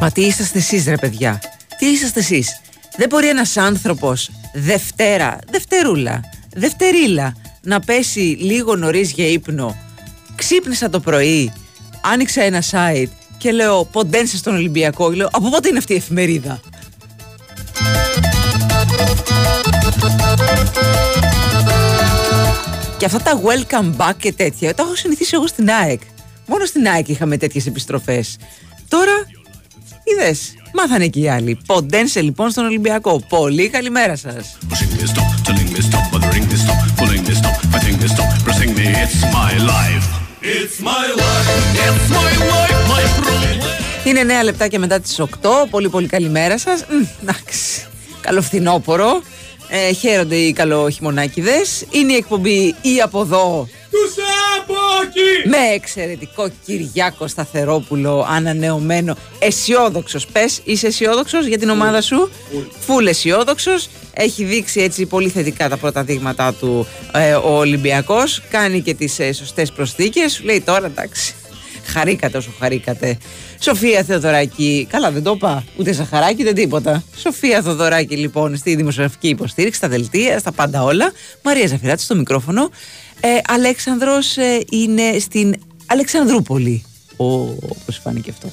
Μα τι είσαστε εσείς ρε παιδιά. Τι είσαστε εσείς. Δεν μπορεί ένας άνθρωπος Δευτέρα, Δευτερούλα, Δευτερίλα να πέσει λίγο νωρίς για ύπνο. Ξύπνησα το πρωί, άνοιξα ένα site και λέω ποντένσε στον Ολυμπιακό. Λέω από πότε είναι αυτή η εφημερίδα; Και αυτά τα welcome back και τέτοια τα έχω συνηθίσει εγώ στην ΑΕΚ. Μόνο στην ΑΕΚ είχαμε τέτοιες επιστροφές. Τώρα είδες. Μάθανε και οι άλλοι. Ποντένσε λοιπόν στον Ολυμπιακό. Πολύ καλημέρα σας. Είναι νέα λεπτά και μετά τις 8. Πολύ πολύ καλημέρα σας. Εντάξει. Καλό φθινόπορο. Ε, χαίρονται οι καλοχειμωνάκιδες. Είναι η εκπομπή ή από εδώ τους από με εξαιρετικό Κυριάκο Σταθερόπουλο ανανεωμένο αισιόδοξος. Πες, είσαι αισιόδοξος για την ομάδα σου; Φουλ αισιόδοξος. Έχει δείξει έτσι πολύ θετικά τα πρώτα δείγματά του ε, ο Ολυμπιακός. Κάνει και τις ε, σωστές προσθήκες. Λέει τώρα εντάξει. Χαρήκατε όσο χαρήκατε. Σοφία Θεοδωράκη, καλά δεν το είπα, ούτε ζαχαράκι, δεν τίποτα. Σοφία Θεοδωράκη λοιπόν στη δημοσιογραφική υποστήριξη, στα δελτία, στα πάντα όλα. Μαρία Ζαφυράτης στο μικρόφωνο. Ε, Αλέξανδρος ε, είναι στην Αλεξανδρούπολη. Ο, όπως φάνηκε αυτό.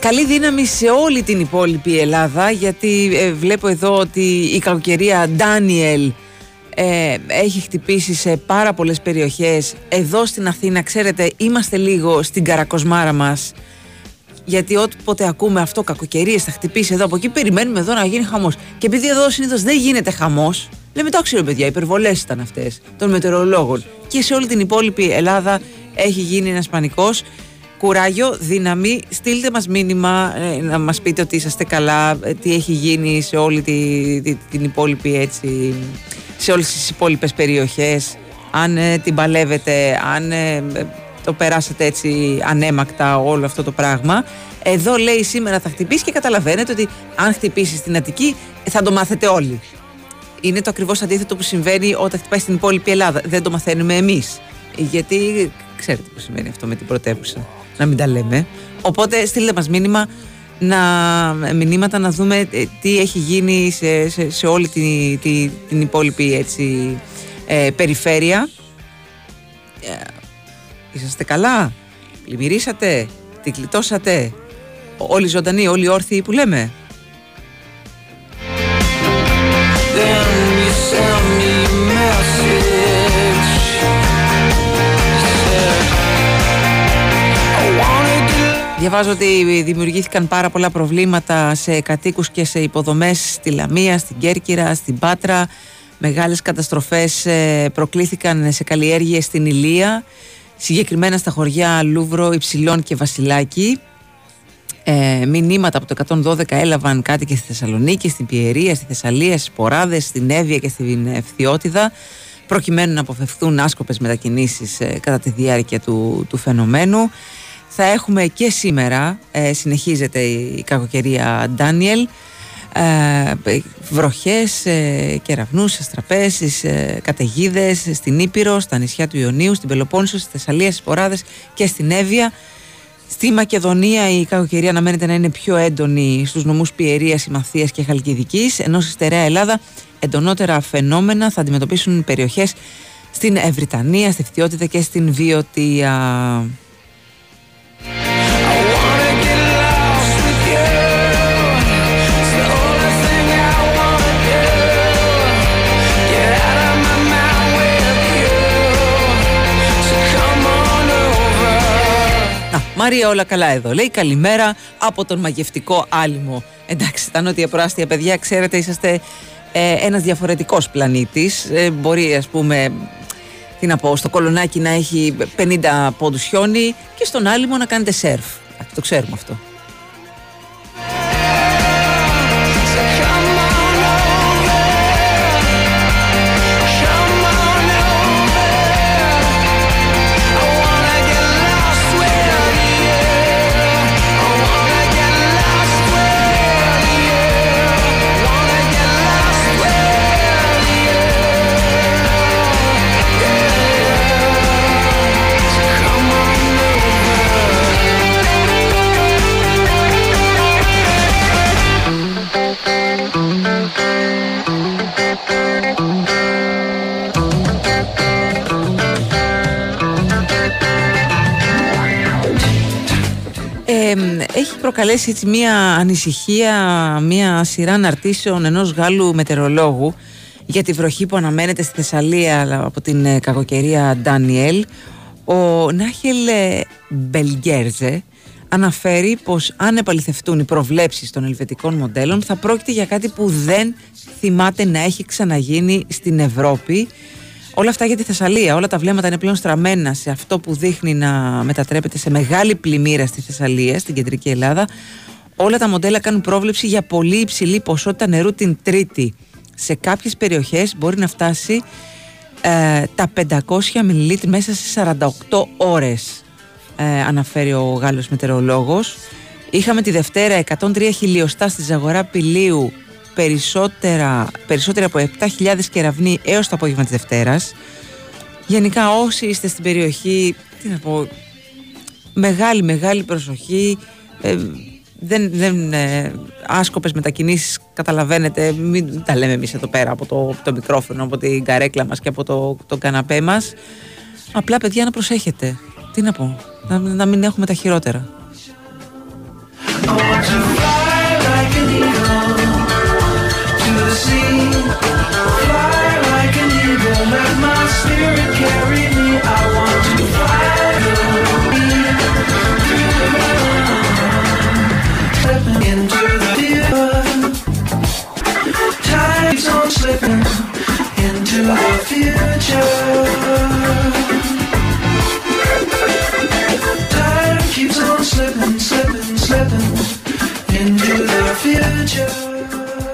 Καλή δύναμη σε όλη την υπόλοιπη Ελλάδα γιατί ε, βλέπω εδώ ότι η κακοκαιρία Ντάνιελ ε, έχει χτυπήσει σε πάρα πολλές περιοχές. Εδώ στην Αθήνα ξέρετε είμαστε λίγο στην καρακοσμάρα μας. Γιατί όποτε ακούμε αυτό κακοκαιρίες θα χτυπήσει εδώ από εκεί περιμένουμε εδώ να γίνει χαμός. Και επειδή εδώ συνήθως δεν γίνεται χαμός λέμε το ξέρω παιδιά υπερβολές ήταν αυτές των μετεωρολόγων και σε όλη την υπόλοιπη Ελλάδα έχει γίνει ένας πανικός. Κουράγιο, δύναμη, στείλτε μας μήνυμα ε, να μας πείτε ότι είσαστε καλά, ε, τι έχει γίνει σε όλη τη, την υπόλοιπη έτσι, σε όλες τις υπόλοιπες περιοχές, αν ε, την παλεύετε, αν το περάσετε έτσι ανέμακτα όλο αυτό το πράγμα. Εδώ λέει σήμερα θα χτυπήσεις και καταλαβαίνετε ότι αν χτυπήσεις στην Αττική θα το μάθετε όλοι. Είναι το ακριβώς αντίθετο που συμβαίνει όταν χτυπάει στην υπόλοιπη Ελλάδα. Δεν το μαθαίνουμε εμείς. Γιατί ξέρετε πώς συμβαίνει αυτό με την πρωτεύουσα να μην τα λέμε. Οπότε στείλτε μας μήνυμα να, μηνύματα να δούμε ε, τι έχει γίνει σε, σε, όλη την, την, την υπόλοιπη έτσι, ε, περιφέρεια. Ε, είσαστε καλά, πλημμυρίσατε, την κλειτώσατε, όλοι ζωντανοί, όλοι όρθιοι που λέμε; Διαβάζω ότι δημιουργήθηκαν πάρα πολλά προβλήματα σε κατοίκους και σε υποδομές στη Λαμία, στην Κέρκυρα, στην Πάτρα. Μεγάλες καταστροφές ε, προκλήθηκαν σε καλλιέργειες στην Ηλία, συγκεκριμένα στα χωριά Λούβρο, Υψηλών και Βασιλάκη. Ε, μηνύματα από το 112 έλαβαν κάτι και στη Θεσσαλονίκη, στην Πιερία, στη Θεσσαλία, στις Ποράδες, στην Εύβοια και στην Ευθιότιδα προκειμένου να αποφευθούν άσκοπες μετακινήσεις ε, κατά τη διάρκεια του, του φαινομένου. Θα έχουμε και σήμερα, ε, συνεχίζεται η κακοκαιρία Ντάνιελ, ε, βροχές, ε, κεραυνούς, αστραπές, στις ε, καταιγίδες, στην Ήπειρο, στα νησιά του Ιωνίου, στην Πελοπόννησο, στη Θεσσαλία, στις Ποράδες και στην Εύβοια. Στη Μακεδονία η κακοκαιρία αναμένεται να είναι πιο έντονη στους νομούς Πιερίας, Συμμαθίας και Χαλκιδικής, ενώ στη Στερεά Ελλάδα εντονότερα φαινόμενα θα αντιμετωπίσουν περιοχές στην Ευρυτανία, στη Φτιότητα και στην Βιωτία. Μαρία, όλα καλά εδώ. Λέει καλημέρα από τον μαγευτικό άλυμο. Εντάξει, τα νότια προάστια παιδιά, ξέρετε, είσαστε ε, ένας διαφορετικός πλανήτης. Ε, μπορεί, ας πούμε, τι να πω, στο κολονάκι να έχει 50 πόντους χιόνι και στον άλυμο να κάνετε σερφ. Το ξέρουμε αυτό. Προκαλέσει έτσι μια ανησυχία, μια σειρά αναρτήσεων ενός Γάλλου μετεωρολόγου για τη βροχή που αναμένεται στη Θεσσαλία από την ε, κακοκαιρία Ντάνιελ. Ο Νάχελ ε, Μπελγκέρζε αναφέρει πως αν επαληθευτούν οι προβλέψεις των ελβετικών μοντέλων θα πρόκειται για κάτι που δεν θυμάται να έχει ξαναγίνει στην Ευρώπη Όλα αυτά για τη Θεσσαλία. Όλα τα βλέμματα είναι πλέον στραμμένα σε αυτό που δείχνει να μετατρέπεται σε μεγάλη πλημμύρα στη Θεσσαλία, στην κεντρική Ελλάδα. Όλα τα μοντέλα κάνουν πρόβλεψη για πολύ υψηλή ποσότητα νερού την Τρίτη. Σε κάποιες περιοχές μπορεί να φτάσει ε, τα 500 μιλιλίτρ μέσα σε 48 ώρες, ε, αναφέρει ο Γάλλος μετεωρολόγος. Είχαμε τη Δευτέρα 103 χιλιοστά στη Ζαγορά Πηλίου περισσότερα, περισσότερα από 7.000 κεραυνοί έως το απόγευμα της Δευτέρας. Γενικά όσοι είστε στην περιοχή, τι να πω, μεγάλη μεγάλη προσοχή, ε, δεν, δεν ε, άσκοπες μετακινήσεις καταλαβαίνετε, μην τα λέμε εμείς εδώ πέρα από το, το μικρόφωνο, από την καρέκλα μας και από το, το καναπέ μας. Απλά παιδιά να προσέχετε. Τι να πω, να, να μην έχουμε τα χειρότερα.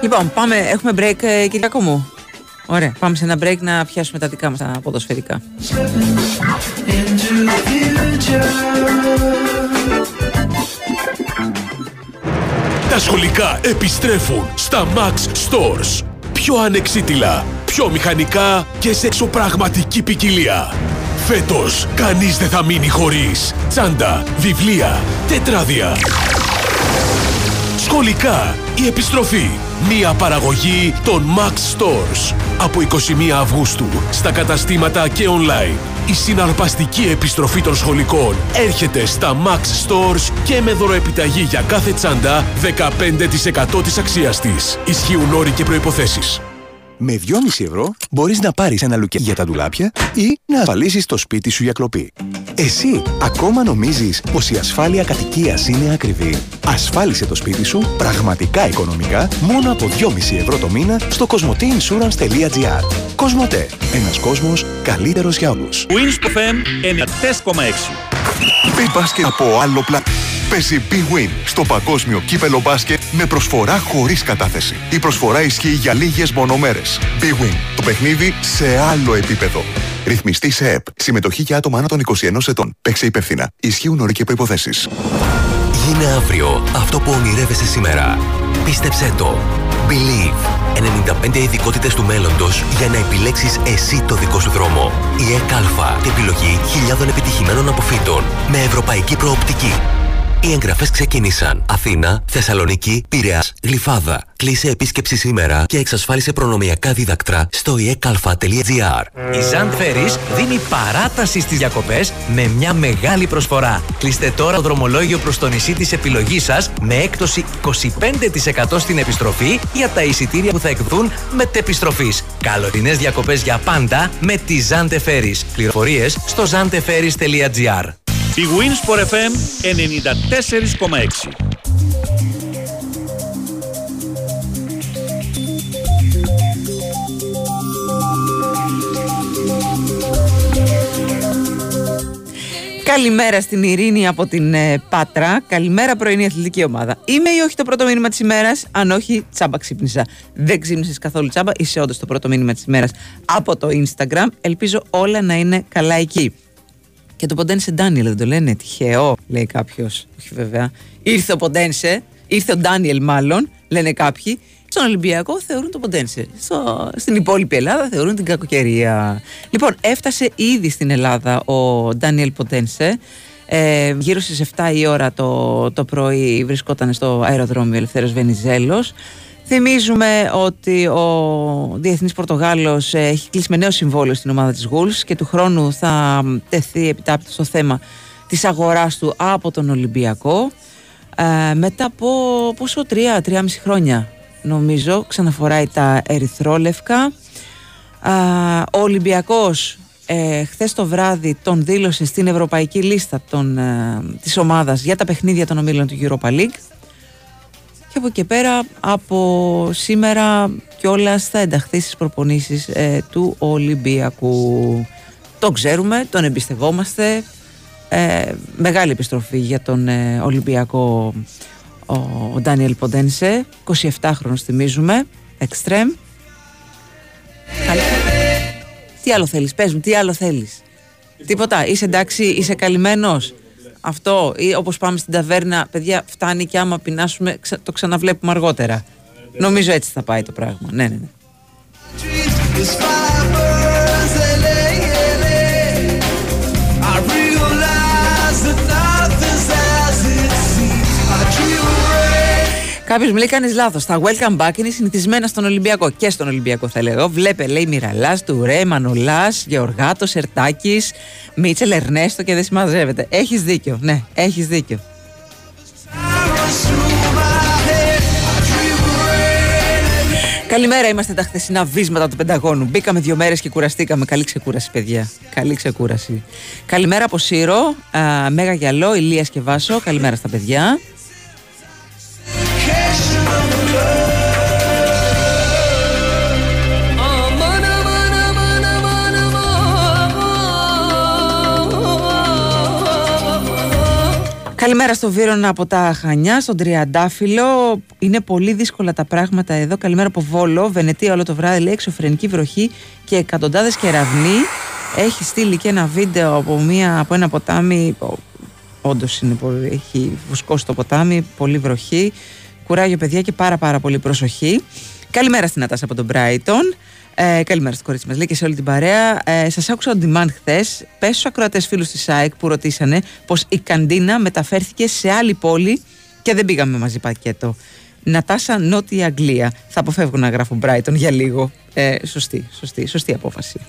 Λοιπόν, πάμε, έχουμε break, ε, Κυριακό μου. Ωραία, πάμε σε ένα break να πιάσουμε τα δικά μας τα ποδοσφαιρικά. Τα σχολικά επιστρέφουν στα Max Stores. Πιο ανεξίτηλα, πιο μηχανικά και σε εξωπραγματική ποικιλία. Φέτος, κανείς δεν θα μείνει χωρίς τσάντα, βιβλία, τετράδια. Σχολικά, η επιστροφή. Μία παραγωγή των Max Stores. Από 21 Αυγούστου, στα καταστήματα και online. Η συναρπαστική επιστροφή των σχολικών έρχεται στα Max Stores και με δωροεπιταγή για κάθε τσάντα 15% της αξίας της. Ισχύουν όροι και προϋποθέσεις. Με 2,5 ευρώ μπορείς να πάρεις ένα λουκέ για τα ντουλάπια ή να ασφαλίσεις το σπίτι σου για κλοπή. Εσύ ακόμα νομίζεις πως η ασφάλεια κατοικίας είναι ακριβή. Ασφάλισε το σπίτι σου πραγματικά οικονομικά μόνο από 2,5 ευρώ το μήνα στο cosmoteinsurance.gr Κοσμοτέ. Ένας κόσμος καλύτερος για όλους. Wins FM 94,6 από άλλο πλανήτη. Παίζει Big Win στο παγκόσμιο κύπελο μπάσκετ με προσφορά χωρίς κατάθεση. Η προσφορά ισχύει για λίγες μονομέρες. Big Win. Το παιχνίδι σε άλλο επίπεδο. Ρυθμιστή σε ΕΠ. Συμμετοχή για άτομα άνω των 21 ετών. Παίξε υπεύθυνα. Ισχύουν όροι και προϋποθέσεις. Γίνε αύριο αυτό που ονειρεύεσαι σήμερα. Πίστεψέ το. Believe. 95 ειδικότητες του μέλλοντος για να επιλέξεις εσύ το δικό σου δρόμο. Η ΕΚΑΛΦΑ. Επιλογή χιλιάδων επιτυχημένων αποφύτων. Με ευρωπαϊκή προοπτική. Οι εγγραφές ξεκίνησαν. Αθήνα, Θεσσαλονίκη, Πειραιάς, Γλυφάδα. Κλείσε επίσκεψη σήμερα και εξασφάλισε προνομιακά δίδακτρα στο ekalfa.gr. Η Ζαντ Ferries δίνει παράταση στις διακοπές με μια μεγάλη προσφορά. Κλείστε τώρα το δρομολόγιο προς το νησί της επιλογής σας με έκπτωση 25% στην επιστροφή για τα εισιτήρια που θα εκδούν μετεπιστροφής. Καλωρινές διακοπές για πάντα με τη Ζαντ Ferries. Πληροφορίες στο zanteferries.gr. Η Winsport FM 94,6. Καλημέρα στην Ειρήνη από την ε, Πάτρα. Καλημέρα πρωινή αθλητική ομάδα. Είμαι ή όχι το πρώτο μήνυμα της ημέρας; Αν όχι, τσάμπα ξύπνησα. Δεν ξύπνησες καθόλου τσάμπα. Είσαι όντως το πρώτο μήνυμα της ημέρας από το Instagram. Ελπίζω όλα να είναι καλά εκεί. Και το Ποντένσε Ντάνιελ δεν το λένε. Τυχαίο, λέει κάποιος. Όχι βέβαια. Ήρθε ο Ποντένσε. Ήρθε ο Ντάνιελ, μάλλον, λένε κάποιοι. Στον Ολυμπιακό θεωρούν το Ποντένσε. Στο, στην υπόλοιπη Ελλάδα θεωρούν την κακοκαιρία. Λοιπόν, έφτασε ήδη στην Ελλάδα ο Ντάνιελ Ποντένσε. Ε, γύρω στις 7 η ώρα το, το πρωί βρισκόταν στο αεροδρόμιο Ελευθέρος Βενιζέλος. Θυμίζουμε ότι ο Διεθνής Πορτογάλος έχει κλείσει με νέο συμβόλαιο στην ομάδα της Γουλς και του χρόνου θα τεθεί επιτάπητος στο θέμα της αγοράς του από τον Ολυμπιακό. Ε, μετά από πόσο τρία, τρία μισή χρόνια νομίζω ξαναφοράει τα ερυθρόλευκα. Ε, ο Ολυμπιακός ε, χθες το βράδυ τον δήλωσε στην ευρωπαϊκή λίστα των, ε, της ομάδας για τα παιχνίδια των ομίλων του Europa League και από εκεί πέρα από σήμερα κιόλας θα ενταχθεί στις προπονήσεις ε, του Ολυμπιακού. Το ξέρουμε, τον εμπιστευόμαστε. Ε, μεγάλη επιστροφή για τον ε, Ολυμπιακό ο, ο Ντάνιελ Ποντένσε, 27 χρόνος θυμίζουμε, εξτρέμ. Τι άλλο θέλεις, πες μου, τι άλλο θέλεις. Τίποτα, είσαι εντάξει, είσαι καλυμμένος. Αυτό, ή όπως πάμε στην ταβέρνα, παιδιά, φτάνει και άμα πεινάσουμε, το ξαναβλέπουμε αργότερα. Νομίζω έτσι θα πάει το πράγμα. Ναι, ναι, ναι. Κάποιος μου λέει: Κάνεις λάθος. Τα welcome back είναι συνηθισμένα στον Ολυμπιακό και στον Ολυμπιακό θα λέω. Βλέπε, λέει Μυραλάς, Τουρέ, Μανολάς, Γεωργάτος, Ερτάκης, Μίτσελ, Ερνέστο και δεν συμμαζεύεται. Έχεις δίκιο. Ναι, έχεις δίκιο. Καλημέρα, είμαστε τα χθεσινά βίσματα του Πενταγώνου. Μπήκαμε δύο μέρες και κουραστήκαμε. Καλή ξεκούραση, παιδιά. Καλή ξεκούραση. Καλημέρα από Σύρο, Μέγα Γυαλό, Ηλίας και Βάσο. Καλημέρα στα παιδιά. Καλημέρα στο Βύρονα από τα Χανιά, στον Τριαντάφυλλο. Είναι πολύ δύσκολα τα πράγματα εδώ. Καλημέρα από Βόλο, Βενετία όλο το βράδυ. Λέει εξωφρενική βροχή και εκατοντάδες κεραυνοί. Έχει στείλει και ένα βίντεο από, μια, από ένα ποτάμι. Όντως έχει βουσκώσει το ποτάμι, πολύ βροχή. Κουράγιο, παιδιά, και πάρα πάρα πολύ προσοχή. Καλημέρα στην Ατάσα από τον Brighton. Ε, καλημέρα στο κορίτσι μας. Λέει και σε όλη την παρέα. Ε, Σας άκουσα on demand χθες. Πες στους ακροατές φίλους της ΣΑΕΚ που ρωτήσανε πως η καντίνα μεταφέρθηκε σε άλλη πόλη και δεν πήγαμε μαζί πακέτο. Νατάσα Νότια Αγγλία. Θα αποφεύγω να γράφω Brighton για λίγο. Ε, σωστή, σωστή, σωστή απόφαση.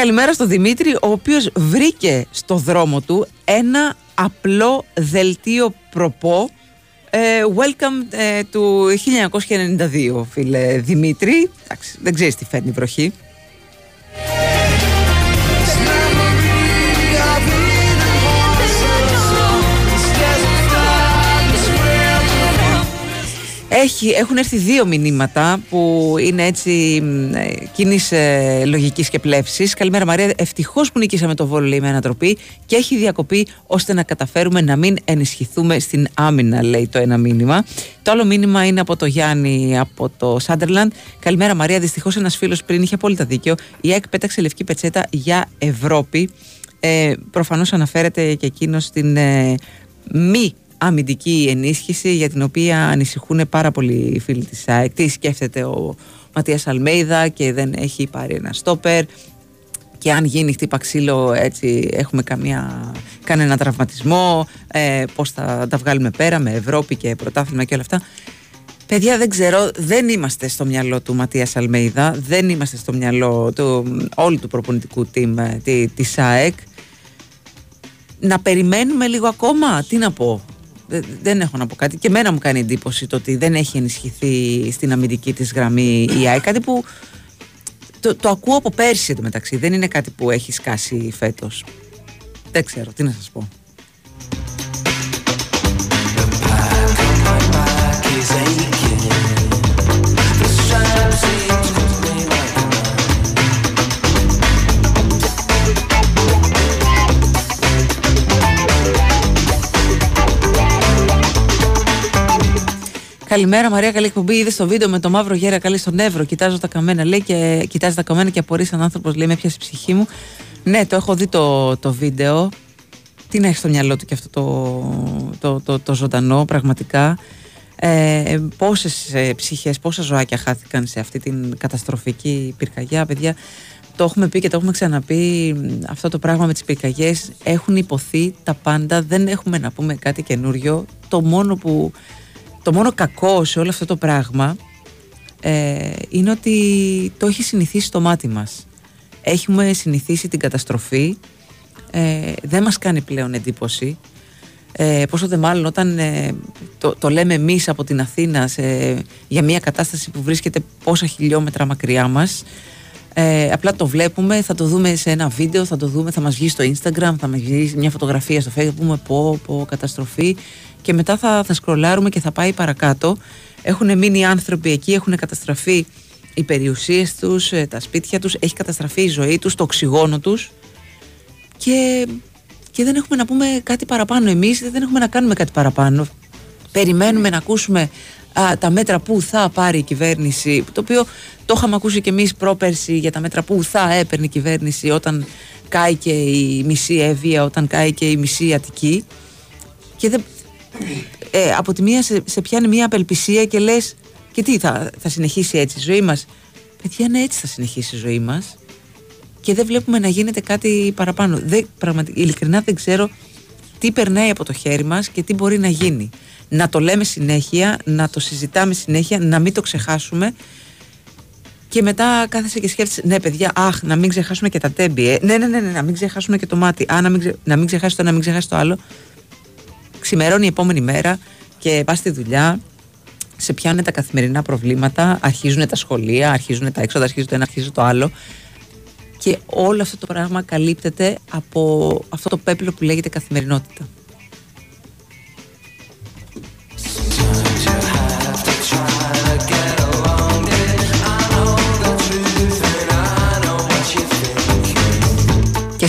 Καλημέρα στο Δημήτρη, ο οποίος βρήκε στο δρόμο του ένα απλό δελτίο προπό. Ε, welcome ε, του 1992 φίλε Δημήτρη. Εντάξει, δεν ξέρεις τι φέρνει η βροχή Έχει, έχουν έρθει δύο μηνύματα που είναι έτσι ε, κοινής ε, λογικής και πλεύσης. Καλημέρα Μαρία. Ευτυχώς που νικήσαμε το βόλο, λέει με ανατροπή και έχει διακοπεί ώστε να καταφέρουμε να μην ενισχυθούμε στην άμυνα, λέει το ένα μήνυμα. Το άλλο μήνυμα είναι από το Γιάννη από το Σάντερλαντ. Καλημέρα Μαρία. Δυστυχώς ένας φίλος πριν είχε απόλυτα δίκιο. Η ΑΕΚ πέταξε λευκή πετσέτα για Ευρώπη. Ε, Προφανώς αναφέρεται και εκείνος στην ε, μη αμυντική ενίσχυση για την οποία ανησυχούν πάρα πολλοί οι φίλοι της ΑΕΚ. Τι σκέφτεται ο Ματίας Αλμέιδα και δεν έχει πάρει ένα στόπερ. Και αν γίνει χτύπα ξύλο έτσι έχουμε καμία, κανένα τραυματισμό. Ε, πώς θα τα βγάλουμε πέρα με Ευρώπη και πρωτάθλημα και όλα αυτά. Παιδιά δεν ξέρω, δεν είμαστε στο μυαλό του Ματίας Αλμέιδα. Δεν είμαστε στο μυαλό του, όλου του προπονητικού team ε, τη, της ΑΕΚ. Να περιμένουμε λίγο ακόμα, τι να πω δεν έχω να πω κάτι. Και εμένα μου κάνει εντύπωση το ότι δεν έχει ενισχυθεί στην αμυντική τη γραμμή η ΆΕ. Κάτι που το, το ακούω από πέρσι μεταξύ. Δεν είναι κάτι που έχει σκάσει φέτο. Δεν ξέρω, τι να σας πω. Καλημέρα Μαρία, καλή εκπομπή. Είδες στο βίντεο με το μαύρο γέρα καλή στον Εύρο. Κοιτάζω τα καμένα, λέει και κοιτάζει τα καμένα και απορρεί σαν άνθρωπος, λέει με πιάσει η ψυχή μου. Ναι, το έχω δει το, το βίντεο. Τι να έχει στο μυαλό του και αυτό το, το, το, το ζωντανό, πραγματικά. Ε, πόσες ε, ψυχές, πόσα ζωάκια χάθηκαν σε αυτή την καταστροφική πυρκαγιά, παιδιά. Το έχουμε πει και το έχουμε ξαναπεί αυτό το πράγμα με τις πυρκαγιές. Έχουν υποθεί τα πάντα, δεν έχουμε να πούμε κάτι καινούριο. Το μόνο που το μόνο κακό σε όλο αυτό το πράγμα ε, είναι ότι το έχει συνηθίσει το μάτι μας. Έχουμε συνηθίσει την καταστροφή, ε, δεν μας κάνει πλέον εντύπωση. Ε, πόσο δε μάλλον όταν ε, το, το λέμε εμείς από την Αθήνα για μια κατάσταση που βρίσκεται πόσα χιλιόμετρα μακριά μας ε, απλά το βλέπουμε, θα το δούμε σε ένα βίντεο, θα το δούμε, θα μας βγει στο Instagram, θα μας βγει μια φωτογραφία στο Facebook, θα πούμε πω, πω, καταστροφή και μετά θα, θα σκρολάρουμε και θα πάει παρακάτω. Έχουν μείνει άνθρωποι εκεί, έχουν καταστραφεί οι περιουσίες τους, ε, τα σπίτια τους, έχει καταστραφεί η ζωή τους, το οξυγόνο τους και, και δεν έχουμε να πούμε κάτι παραπάνω εμείς, δεν έχουμε να κάνουμε κάτι παραπάνω. Περιμένουμε να ακούσουμε α, τα μέτρα που θα πάρει η κυβέρνηση, το οποίο το είχαμε ακούσει και εμείς πρόπερση για τα μέτρα που θα έπαιρνε η κυβέρνηση όταν κάει και η μισή Εύβοια, όταν κάει και η μισή Αττική. Και δεν, ε, από τη μία σε, σε πιάνει μια απελπισία και λες και τι θα, θα συνεχίσει έτσι η ζωή μας; Παιδιά ναι έτσι θα συνεχίσει η ζωή μας και δεν βλέπουμε να γίνεται κάτι παραπάνω. Δεν, πραγματικά, ειλικρινά δεν ξέρω τι περνάει από το χέρι μας και τι μπορεί να γίνει να το λέμε συνέχεια, να το συζητάμε συνέχεια, να μην το ξεχάσουμε και μετά κάθεσαι και σκέφτεσαι, ναι παιδιά, αχ, να μην ξεχάσουμε και τα τέμπη, ε. ναι, ναι, ναι, ναι, να μην ξεχάσουμε και το μάτι, α, να μην, ξε... να μην ξεχάσει το ένα, να μην ξεχάσει το άλλο. Ξημερώνει η επόμενη μέρα και πας στη δουλειά, σε πιάνουν τα καθημερινά προβλήματα, αρχίζουν τα σχολεία, αρχίζουν τα έξοδα, αρχίζει το ένα, αρχίζει το άλλο. Και όλο αυτό το πράγμα καλύπτεται από αυτό το πέπλο που λέγεται καθημερινότητα.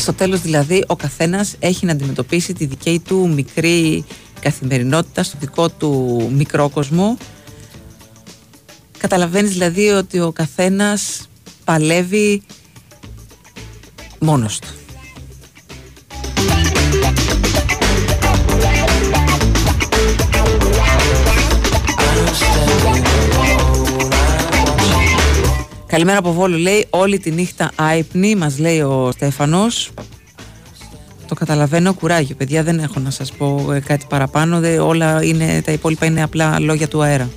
Στο τέλος δηλαδή ο καθένας έχει να αντιμετωπίσει τη δική του μικρή καθημερινότητα στο δικό του μικρό κόσμο. Καταλαβαίνεις δηλαδή ότι ο καθένας παλεύει μόνος του. Καλημέρα από Βόλου λέει όλη τη νύχτα άϊπνη μας λέει ο Στέφανος. Το καταλαβαίνω κουράγιο παιδιά δεν έχω να σας πω ε, κάτι παραπάνω. Όλα είναι, τα υπόλοιπα είναι απλά λόγια του αέρα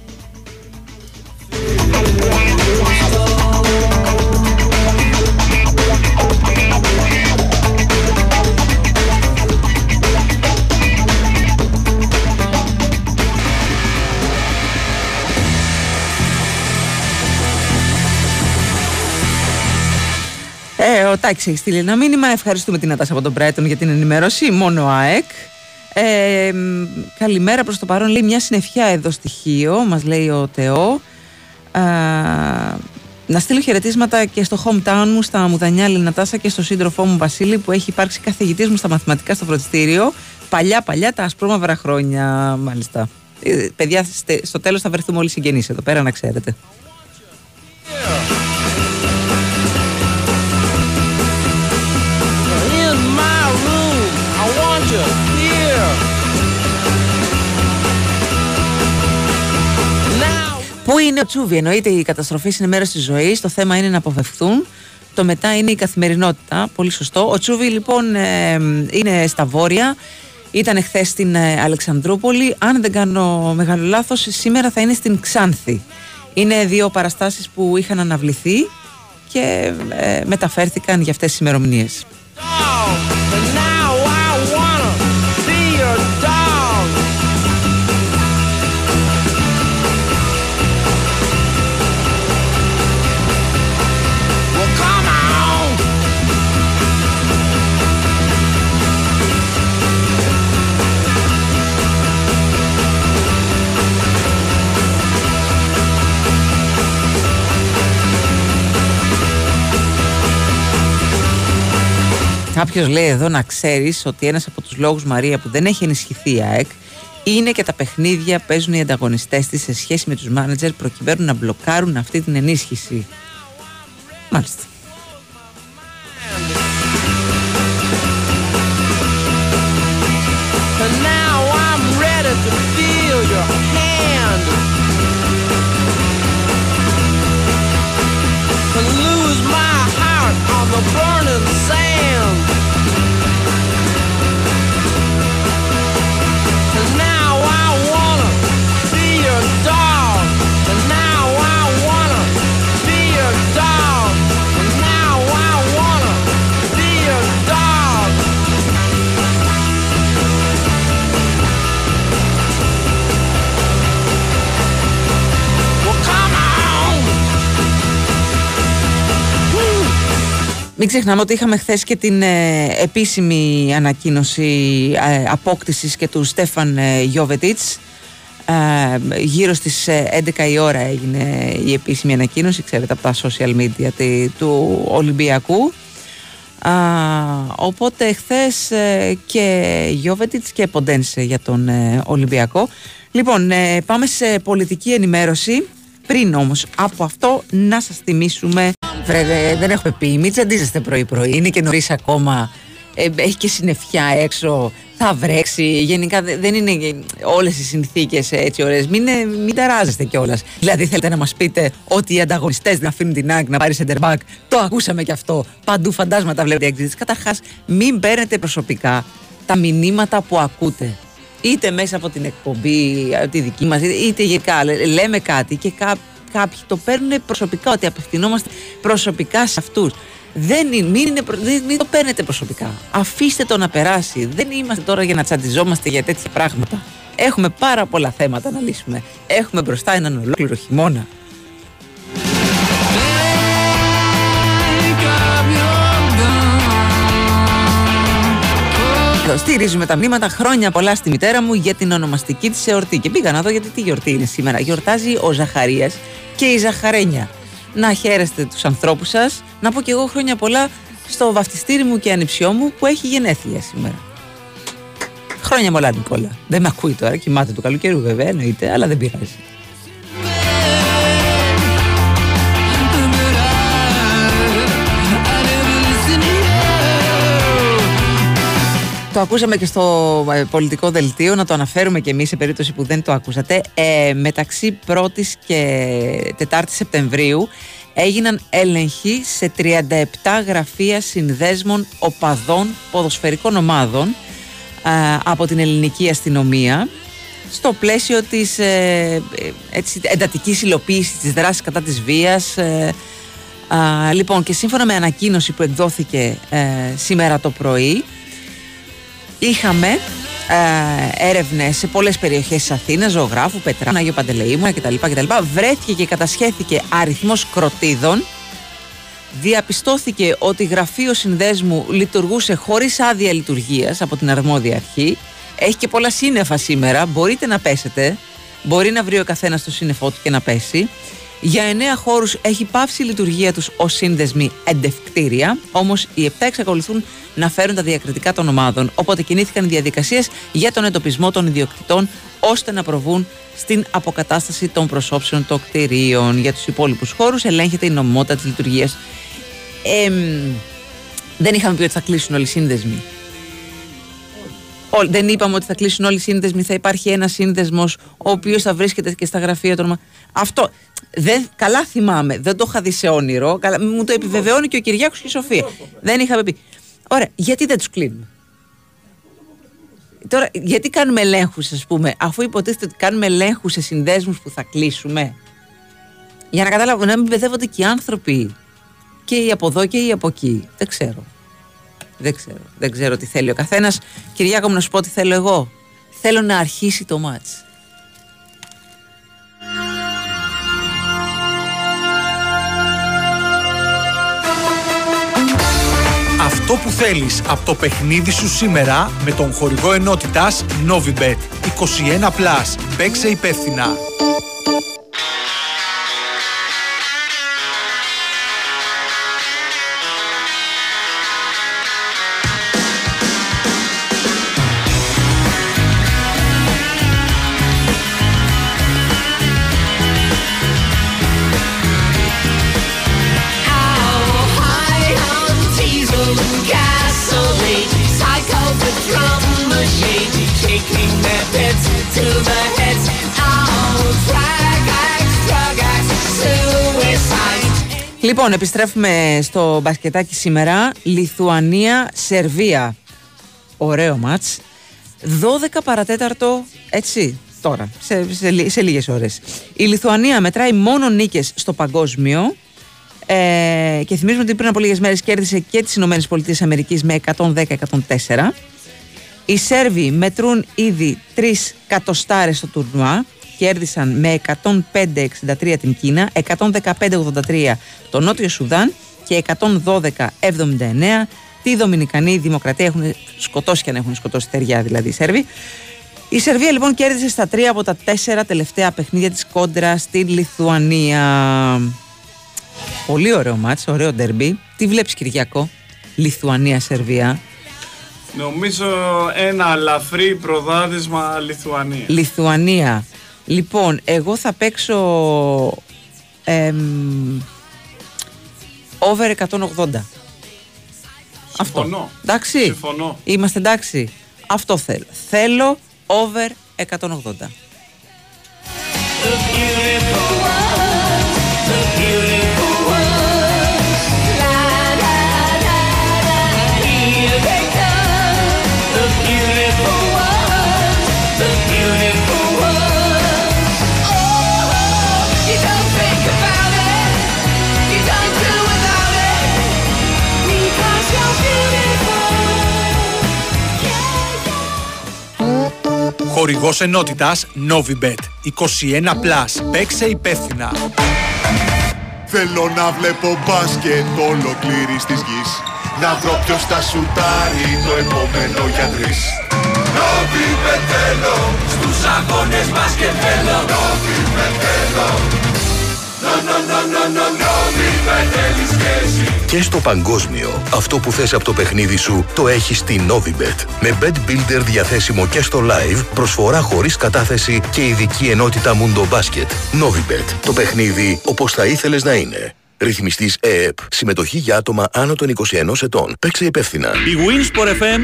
ο Τάκη έχει στείλει ένα μήνυμα. Ευχαριστούμε την Ατάσα από τον Μπράιτον για την ενημέρωση. Μόνο ΑΕΚ. Ε, καλημέρα προς το παρόν. Λέει μια συνεφιά εδώ στοιχείο. Μας λέει ο Τεό. να στείλω χαιρετίσματα και στο hometown μου, στα Μουδανιά Λινατάσα και στο σύντροφό μου Βασίλη που έχει υπάρξει καθηγητής μου στα μαθηματικά στο φροντιστήριο. Παλιά, παλιά, τα ασπρόμαυρα χρόνια μάλιστα. Ε, παιδιά, στο τέλος θα βρεθούμε όλοι συγγενείς εδώ πέρα να ξέρετε. Πού είναι ο Τσούβι, εννοείται η καταστροφή είναι μέρος της ζωής. Το θέμα είναι να αποφευχθούν. Το μετά είναι η καθημερινότητα. Πολύ σωστό. Ο Τσούβι λοιπόν ε, είναι στα βόρεια. Ήταν χθες στην ε, Αλεξανδρούπολη. Αν δεν κάνω μεγάλο λάθος, σήμερα θα είναι στην Ξάνθη. Είναι δύο παραστάσεις που είχαν αναβληθεί και ε, μεταφέρθηκαν για αυτές τις ημερομηνίες. Κάποιος λέει εδώ να ξέρεις ότι ένας από τους λόγους Μαρία που δεν έχει ενισχυθεί η ΑΕΚ είναι και τα παιχνίδια παίζουν οι ανταγωνιστές της σε σχέση με τους μάνατζερ προκειμένου να μπλοκάρουν αυτή την ενίσχυση. Μάλιστα. Μην ξεχνάμε ότι είχαμε χθες και την ε, επίσημη ανακοίνωση ε, απόκτησης και του Στέφαν ε, Γιώβετιτς. Ε, γύρω στις 11 η ώρα έγινε η επίσημη ανακοίνωση, ξέρετε, από τα social media του Ολυμπιακού. Α, οπότε χθες και Γιώβετιτς και Ποντένσε για τον Ολυμπιακό. Λοιπόν, πάμε σε πολιτική ενημέρωση. Πριν όμως από αυτό να σας θυμίσουμε Βρε, δεν έχουμε πει, μην τσαντίζεστε πρωί-πρωί. Είναι και νωρίς ακόμα. Ε, έχει και συννεφιά έξω. Θα βρέξει. Γενικά δεν είναι όλες οι συνθήκες έτσι ωραίες. Μην, ε, μην ταράζεστε κιόλας. Δηλαδή, θέλετε να μας πείτε ότι οι ανταγωνιστές δεν αφήνουν την ΑΕΚ να πάρει center back. Το ακούσαμε κι αυτό. Παντού φαντάσματα βλέπετε εξή. Καταρχάς, μην παίρνετε προσωπικά τα μηνύματα που ακούτε. Είτε μέσα από την εκπομπή, τη δική μας, είτε γενικά λέμε κάτι και κάποιοι κάποιοι το παίρνουν προσωπικά, ότι απευθυνόμαστε προσωπικά σε αυτούς. Δεν είναι, μην, είναι, μην το παίρνετε προσωπικά. Αφήστε το να περάσει. Δεν είμαστε τώρα για να τσαντιζόμαστε για τέτοια πράγματα. Έχουμε πάρα πολλά θέματα να λύσουμε. Έχουμε μπροστά έναν ολόκληρο χειμώνα. Στηρίζουμε τα μνήματα χρόνια πολλά στη μητέρα μου για την ονομαστική της εορτή. Και πήγα να δω γιατί τι γιορτή είναι σήμερα. Γιορτάζει ο Ζαχαρίας και η Ζαχαρένια. Να χαίρεστε τους ανθρώπους σας. Να πω και εγώ χρόνια πολλά στο βαφτιστήρι μου και ανιψιό μου που έχει γενέθλια σήμερα. Χρόνια πολλά Νικόλα. Δεν με ακούει τώρα, κοιμάται του καλοκαιριού βέβαια εννοείται, αλλά δεν πειράζει. Το ακούσαμε και στο ε, πολιτικό δελτίο, να το αναφέρουμε και εμείς σε περίπτωση που δεν το ακούσατε. Ε, μεταξύ 1ης και 4ης Σεπτεμβρίου έγιναν έλεγχοι σε 37 γραφεία συνδέσμων οπαδών ποδοσφαιρικών ομάδων ε, από την ελληνική αστυνομία στο πλαίσιο της ε, έτσι, εντατικής υλοποίησης της δράσης κατά της βίας. λοιπόν, και σύμφωνα με ανακοίνωση που εκδόθηκε σήμερα το πρωί, Είχαμε ε, έρευνες σε πολλές περιοχές της Αθήνας, Ζωγράφου, Πετρά, Αγιο Παντελεήμωνα κτλ, κτλ. Βρέθηκε και κατασχέθηκε αριθμός κροτίδων. Διαπιστώθηκε ότι γραφείο συνδέσμου λειτουργούσε χωρίς άδεια λειτουργίας από την αρμόδια αρχή. Έχει και πολλά σύννεφα σήμερα. Μπορείτε να πέσετε. Μπορεί να βρει ο καθένας το σύννεφό του και να πέσει. Για εννέα χώρους έχει πάυσει η λειτουργία τους ως σύνδεσμοι εντευκτήρια, όμως οι επτά εξακολουθούν να φέρουν τα διακριτικά των ομάδων. Οπότε κινήθηκαν οι διαδικασίες για τον εντοπισμό των ιδιοκτητών, ώστε να προβούν στην αποκατάσταση των προσώψεων των κτηρίων. Για τους υπόλοιπους χώρους ελέγχεται η νομιμότητα της λειτουργίας. Ε, δεν είχαμε πει ότι θα κλείσουν όλοι οι σύνδεσμοι. Δεν είπαμε ότι θα κλείσουν όλοι οι σύνδεσμοι. Θα υπάρχει ένας σύνδεσμος ο οποίος θα βρίσκεται και στα γραφεία των. Αυτό. Δεν, καλά θυμάμαι. Δεν το είχα δει σε όνειρο. Καλά, μου το επιβεβαιώνει και ο Κυριάκος και η Σοφία. Δεν είχαμε πει. Ωραία, γιατί δεν τους κλείνουμε; Τώρα, γιατί κάνουμε ελέγχους, ας πούμε, αφού υποτίθεται ότι κάνουμε ελέγχους σε συνδέσμους που θα κλείσουμε; Για να καταλάβω, να μην παιδεύονται και οι άνθρωποι. Και οι από εδώ και οι από εκεί. Δεν ξέρω. Δεν ξέρω. Δεν ξέρω τι θέλει ο καθένας. Κυριάκο μου, να σου πω τι θέλω εγώ. Θέλω να αρχίσει το μάτς. αυτό που θέλεις από το παιχνίδι σου σήμερα με τον χορηγό ενότητας Novibet 21+. Παίξε υπεύθυνα. Λοιπόν, επιστρέφουμε στο μπασκετάκι σήμερα. Λιθουανία, Σερβία. Ωραίο μάτς. 12 παρατέταρτο, έτσι, τώρα, σε, σε, σε λίγες ώρες. Η Λιθουανία μετράει μόνο νίκες στο παγκόσμιο ε, και θυμίζουμε ότι πριν από λίγες μέρες κέρδισε και τις Ηνωμένες Πολιτείες Αμερικής με 110-104. Οι Σέρβοι μετρούν ήδη τρεις κατοστάρες στο τουρνουά κέρδισαν με 105-63 την Κίνα, 115-83 το Νότιο Σουδάν και 112-79. Τη Δομινικανή Δημοκρατία έχουν σκοτώσει και αν έχουν σκοτώσει τεριά δηλαδή οι Σέρβοι. Η Σερβία λοιπόν κέρδισε στα τρία από τα τέσσερα τελευταία παιχνίδια της κόντρα στην Λιθουανία. Πολύ ωραίο μάτς, ωραίο ντερμπι. Τι βλέπεις Κυριακό, Λιθουανία-Σερβία; Νομίζω ένα ελαφρύ προδάδισμα Λιθουανία. Λιθουανία. Λοιπόν, εγώ θα παίξω εμ, over 180. Συμφωνώ. Εντάξει. Συμφωνώ. Είμαστε εντάξει. Αυτό θέλω. Θέλω over 180. Χορηγός ενότητας Novibet. 21+. Παίξε υπεύθυνα. Θέλω να βλέπω μπάσκετ ολοκλήρη της γης. Να βρω ποιος θα σουτάρει το επόμενο για τρεις. Novibet θέλω Στους αγώνες μπάσκετ θέλω. Novibet θέλω και εσύ Και στο παγκόσμιο, αυτό που θες από το παιχνίδι σου το έχεις στη Novibet. Με Bet Builder διαθέσιμο και στο live, προσφορά χωρίς κατάθεση και ειδική ενότητα Mundo Basket. Novibet. Το παιχνίδι όπως θα ήθελες να είναι. Ρυθμιστής ΕΕΠ. Συμμετοχή για άτομα άνω των 21 ετών. Παίξε υπεύθυνα. Η Winsport FM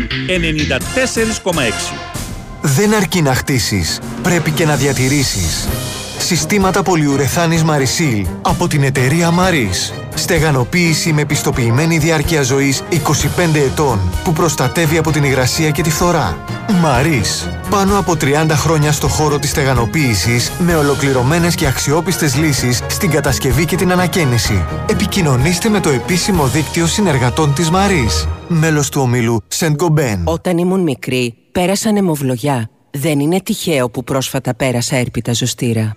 94,6 Δεν αρκεί να χτίσεις, πρέπει και να διατηρήσεις. Συστήματα πολυουρεθάνης Marisil από την εταιρεία Maris. Στεγανοποίηση με πιστοποιημένη διάρκεια ζωής 25 ετών που προστατεύει από την υγρασία και τη φθορά. Maris. Πάνω από 30 χρόνια στο χώρο της στεγανοποίησης με ολοκληρωμένες και αξιόπιστες λύσεις στην κατασκευή και την ανακαίνιση. Επικοινωνήστε με το επίσημο δίκτυο συνεργατών της Maris. Μέλος του ομίλου Saint Gobain. Όταν ήμουν μικρή, πέρασα αιμοβλογιά. Δεν είναι τυχαίο που πρόσφατα πέρασα έρπιτα ζωστήρα.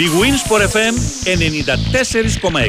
Η Winsport FM 94,6 My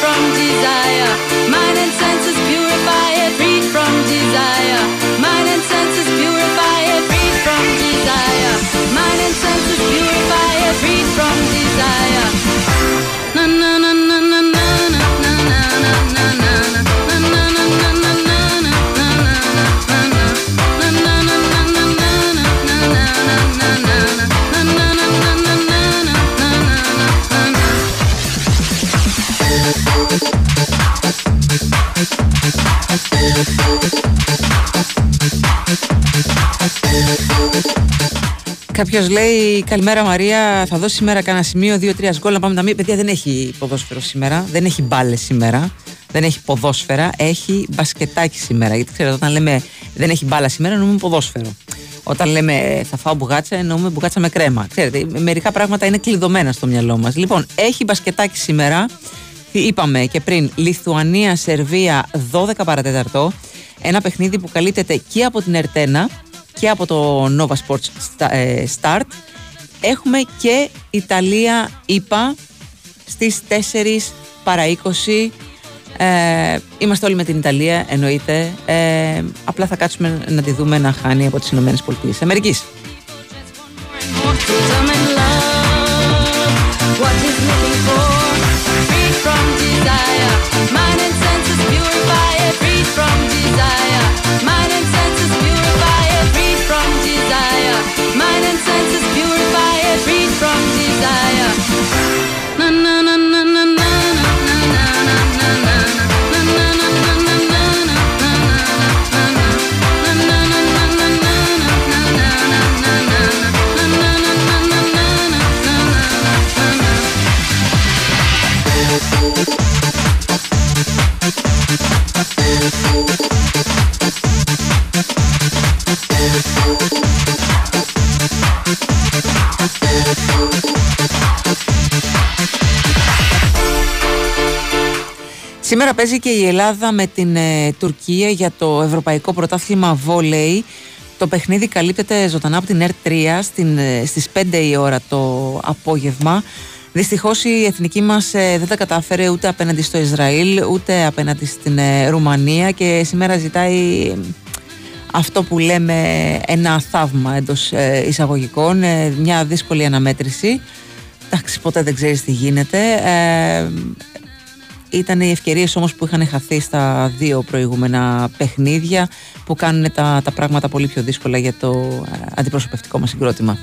from desire, mind and senses purify it, from desire, mind and senses purify it, from desire, mind and senses purify it, from desire. Na na na na Κάποιος λέει: Καλημέρα Μαρία, θα δώσει σήμερα κανένα σημείο 2-3 γκολ να πάμε τα μία. Παιδιά δεν έχει ποδόσφαιρο σήμερα, δεν έχει μπάλες σήμερα. Δεν έχει ποδόσφαιρα, έχει μπασκετάκι σήμερα. Γιατί ξέρετε, όταν λέμε δεν έχει μπάλα σήμερα, εννοούμε ποδόσφαιρο. Όταν λέμε ε, θα φάω μπουγάτσα, εννοούμε μπουγάτσα με κρέμα. Ξέρετε, μερικά πράγματα είναι κλειδωμένα στο μυαλό μας. Λοιπόν, έχει μπασκετάκι σήμερα. Τι είπαμε και πριν, Λιθουανία, Σερβία, 12 παρατέταρτο. Ένα παιχνίδι που καλύπτεται και από την Ερτένα και από το Nova Sports Sta- ε, Start. Έχουμε και Ιταλία, είπα, στις 4 παρά 20. Ε, είμαστε όλοι με την Ιταλία, εννοείται. Ε, απλά θα κάτσουμε να τη δούμε να χάνει από τις Ηνωμένες Πολιτείες Αμερικής. I'm in love. What he's My Σήμερα παίζει και η Ελλάδα με την ε, Τουρκία για το Ευρωπαϊκό Πρωτάθλημα Βόλεϊ. Το παιχνίδι καλύπτεται ζωντανά από την ΕΡΤ3 στην, ε, στις 5 η ώρα το απόγευμα. Δυστυχώς η εθνική μας ε, δεν τα κατάφερε ούτε απέναντι στο Ισραήλ ούτε απέναντι στην ε, Ρουμανία και σήμερα ζητάει ε, αυτό που λέμε ένα θαύμα εντός ε, εισαγωγικών, ε, μια δύσκολη αναμέτρηση. Εντάξει, ποτέ δεν ξέρεις τι γίνεται. Ε, ήταν οι ευκαιρίες όμως που είχαν χαθεί στα δύο προηγούμενα παιχνίδια που κάνουν τα, τα πράγματα πολύ πιο δύσκολα για το ε, αντιπροσωπευτικό μας συγκρότημα.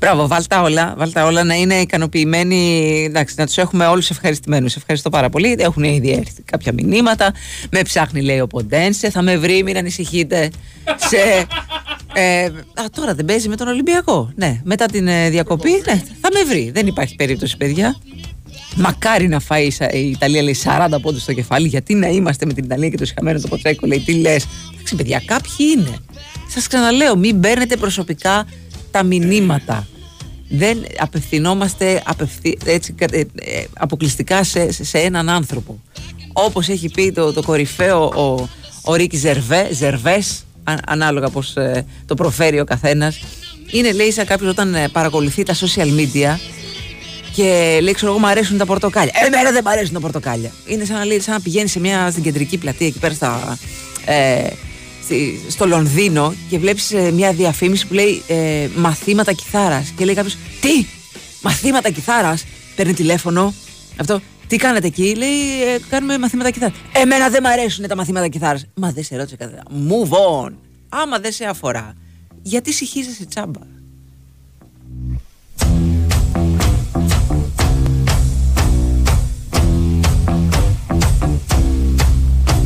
Μπράβο, βάλτα όλα, βάλτα όλα να είναι ικανοποιημένοι, εντάξει, να τους έχουμε όλους ευχαριστημένους. Ευχαριστώ πάρα πολύ. Έχουν ήδη έρθει κάποια μηνύματα. Με ψάχνει, λέει ο Ποντένσε, θα με βρει, μην ανησυχείτε. Σε, ε, α, τώρα δεν παίζει με τον Ολυμπιακό. Ναι, μετά την ε, διακοπή, ναι, θα με βρει. Δεν υπάρχει περίπτωση, παιδιά. Μακάρι να φάει η Σα- η Ιταλία, λέει 40 πόντους στο κεφάλι. Γιατί να είμαστε με την Ιταλία και το συχαμένο το Ποτσέκο, λέει τι λες. Εντάξει, παιδιά, κάποιοι είναι. Σας ξαναλέω, μην παίρνετε προσωπικά τα μηνύματα. Δεν απευθυνόμαστε απευθύ, έτσι, κα- ε, ε, αποκλειστικά σε, σε, σε έναν άνθρωπο. Όπως έχει πει το, το κορυφαίο ο, ο Ρίκη Ζερβέ, Ζερβές, α- ανάλογα πώς ε, το προφέρει ο καθένας. Είναι λέει σαν κάποιος όταν ε, παρακολουθεί τα social media και λέει ξέρω εγώ μου αρέσουν τα πορτοκάλια. Εμένα δεν μου αρέσουν τα πορτοκάλια. Είναι σαν να, λέει, σαν να πηγαίνει σε μια, στην κεντρική πλατεία εκεί πέρα στα, ε, στη- στο Λονδίνο και βλέπεις ε, μια διαφήμιση που λέει ε, μαθήματα κιθάρας και λέει κάποιος τι; Μαθήματα κιθάρας; Παίρνει τηλέφωνο. Αυτό τι κάνετε εκεί; Λέει ε, κάνουμε μαθήματα κιθάρας εμένα δεν μου αρέσουν τα μαθήματα κιθάρας μα δεν σε ρώτησε κανένα. Move on άμα δεν σε αφορά γιατί συγχύζεσαι τσάμπα;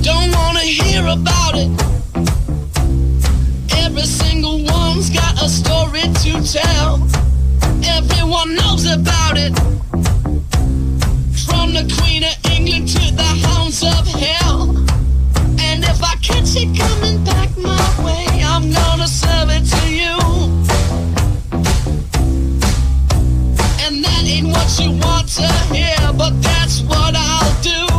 Don't wanna hear about it. Every single one's got a story to tell. Everyone knows about it. From the Queen of England to the hounds of hell. And if I catch it coming back my way, I'm gonna serve it to you. And that ain't what you want to hear, but that's what I'll do.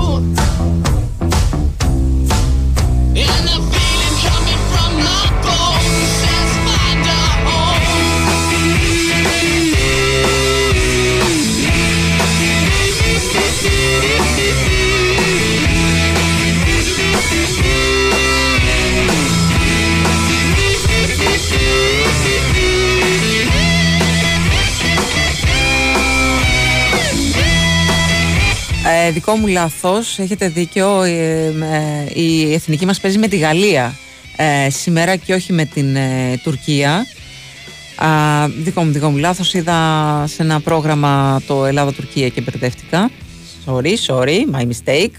Δικό μου λάθος, έχετε δίκιο, ε, ε, η εθνική μας παίζει με τη Γαλλία ε, σήμερα και όχι με την ε, Τουρκία. Α, δικό μου, δικό μου λάθος. Είδα σε ένα πρόγραμμα το Ελλάδα-Τουρκία και μπερδεύτηκα. Sorry, sorry, my mistake.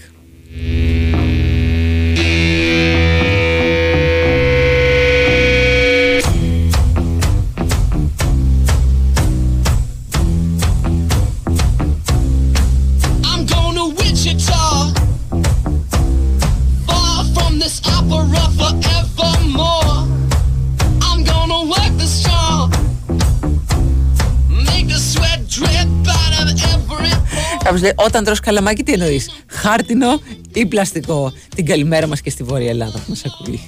Κάποιος λέει, όταν τρως καλαμάκι τι εννοείς, χάρτινο ή πλαστικό. Την καλημέρα μας και στη Βόρεια Ελλάδα που μας ακούει.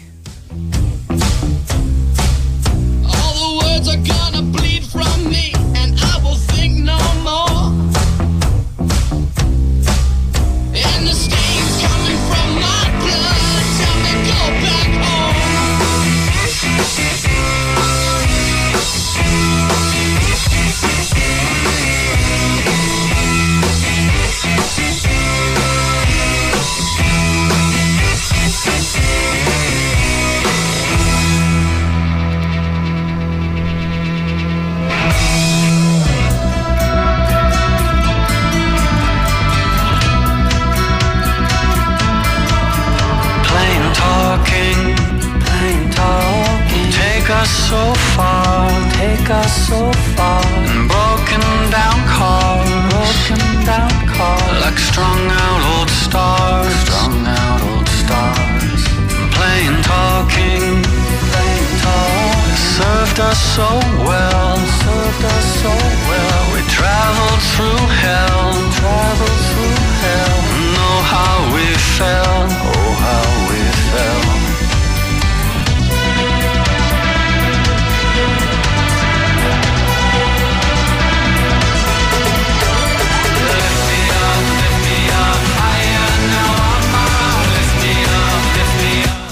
Served us so well, served us so well. We traveled through hell,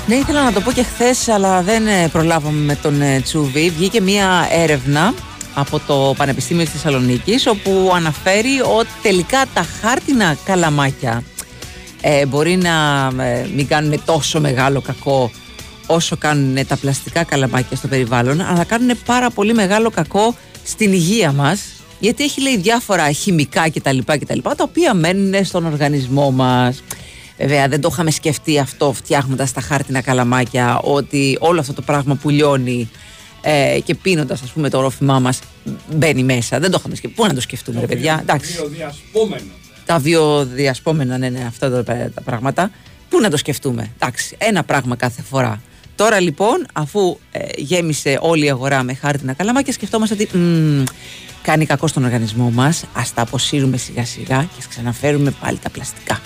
Ναι, ήθελα να το πω και χθες, αλλά δεν ε, προλάβαμε με τον ε, Τσούβι. Βγήκε μία έρευνα από το Πανεπιστήμιο της Θεσσαλονίκης όπου αναφέρει ότι τελικά τα χάρτινα καλαμάκια ε, μπορεί να ε, μην κάνουν τόσο μεγάλο κακό όσο κάνουν τα πλαστικά καλαμάκια στο περιβάλλον αλλά κάνουν πάρα πολύ μεγάλο κακό στην υγεία μας γιατί έχει λέει διάφορα χημικά κτλ, κτλ τα οποία μένουν στον οργανισμό μας Βέβαια δεν το είχαμε σκεφτεί αυτό φτιάχνοντας τα χάρτινα καλαμάκια ότι όλο αυτό το πράγμα που λιώνει ε, και πίνοντας ας πούμε το ρόφημά μας μπαίνει μέσα. Δεν το είχαμε σκεφτεί. Πού να το σκεφτούμε ρε παιδιά. Εντάξει. Βιοδιασπόμενο. Τα βιοδιασπόμενα, ναι, ναι, αυτά τα, τα πράγματα. Πού να το σκεφτούμε. Εντάξει, ένα πράγμα κάθε φορά. Τώρα λοιπόν, αφού ε, γέμισε όλη η αγορά με χάρτινα καλαμάκια, σκεφτόμαστε ότι μ, κάνει κακό στον οργανισμό μας. Ας τα αποσύρουμε σιγά σιγά και ας ξαναφέρουμε πάλι τα πλαστικά.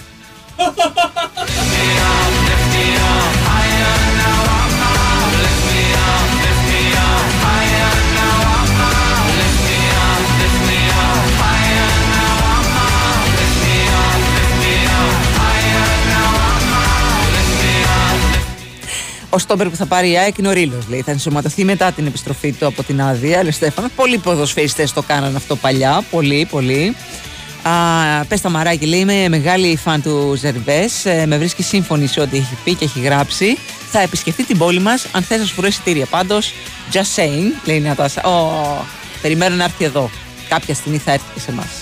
Ο Στόμπερ που θα πάρει η ΑΕΚ είναι ο Ρήλο. Λέει. Θα ενσωματωθεί μετά την επιστροφή του από την άδεια. Λέει Στέφανο. Πολλοί ποδοσφαιριστές το κάνανε αυτό παλιά. Πολύ, πολύ. Α, Πες τα μαράκι, λέει. Είμαι μεγάλη φαν του Ζερβές. με βρίσκει σύμφωνη σε ό,τι έχει πει και έχει γράψει. Θα επισκεφτεί την πόλη μας αν θες να σου βρω εισιτήρια. Πάντως, just saying, λέει η Νατάσα. Oh, περιμένω να έρθει εδώ. Κάποια στιγμή θα έρθει και σε εμάς.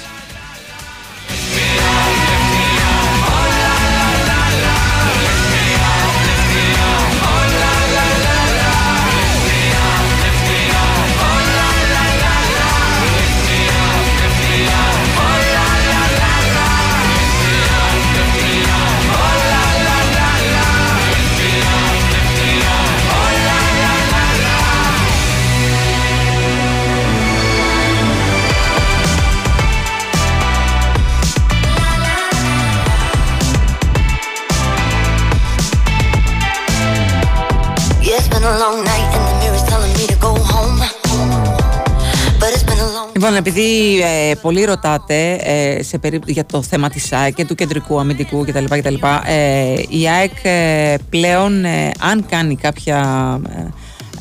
Λοιπόν, επειδή ε, πολλοί ρωτάτε ε, σε περίπτωση για το θέμα της ΑΕΚ και του κεντρικού αμυντικού κτλ. κτλ ε, η ΑΕΚ ε, πλέον, ε, αν κάνει κάποια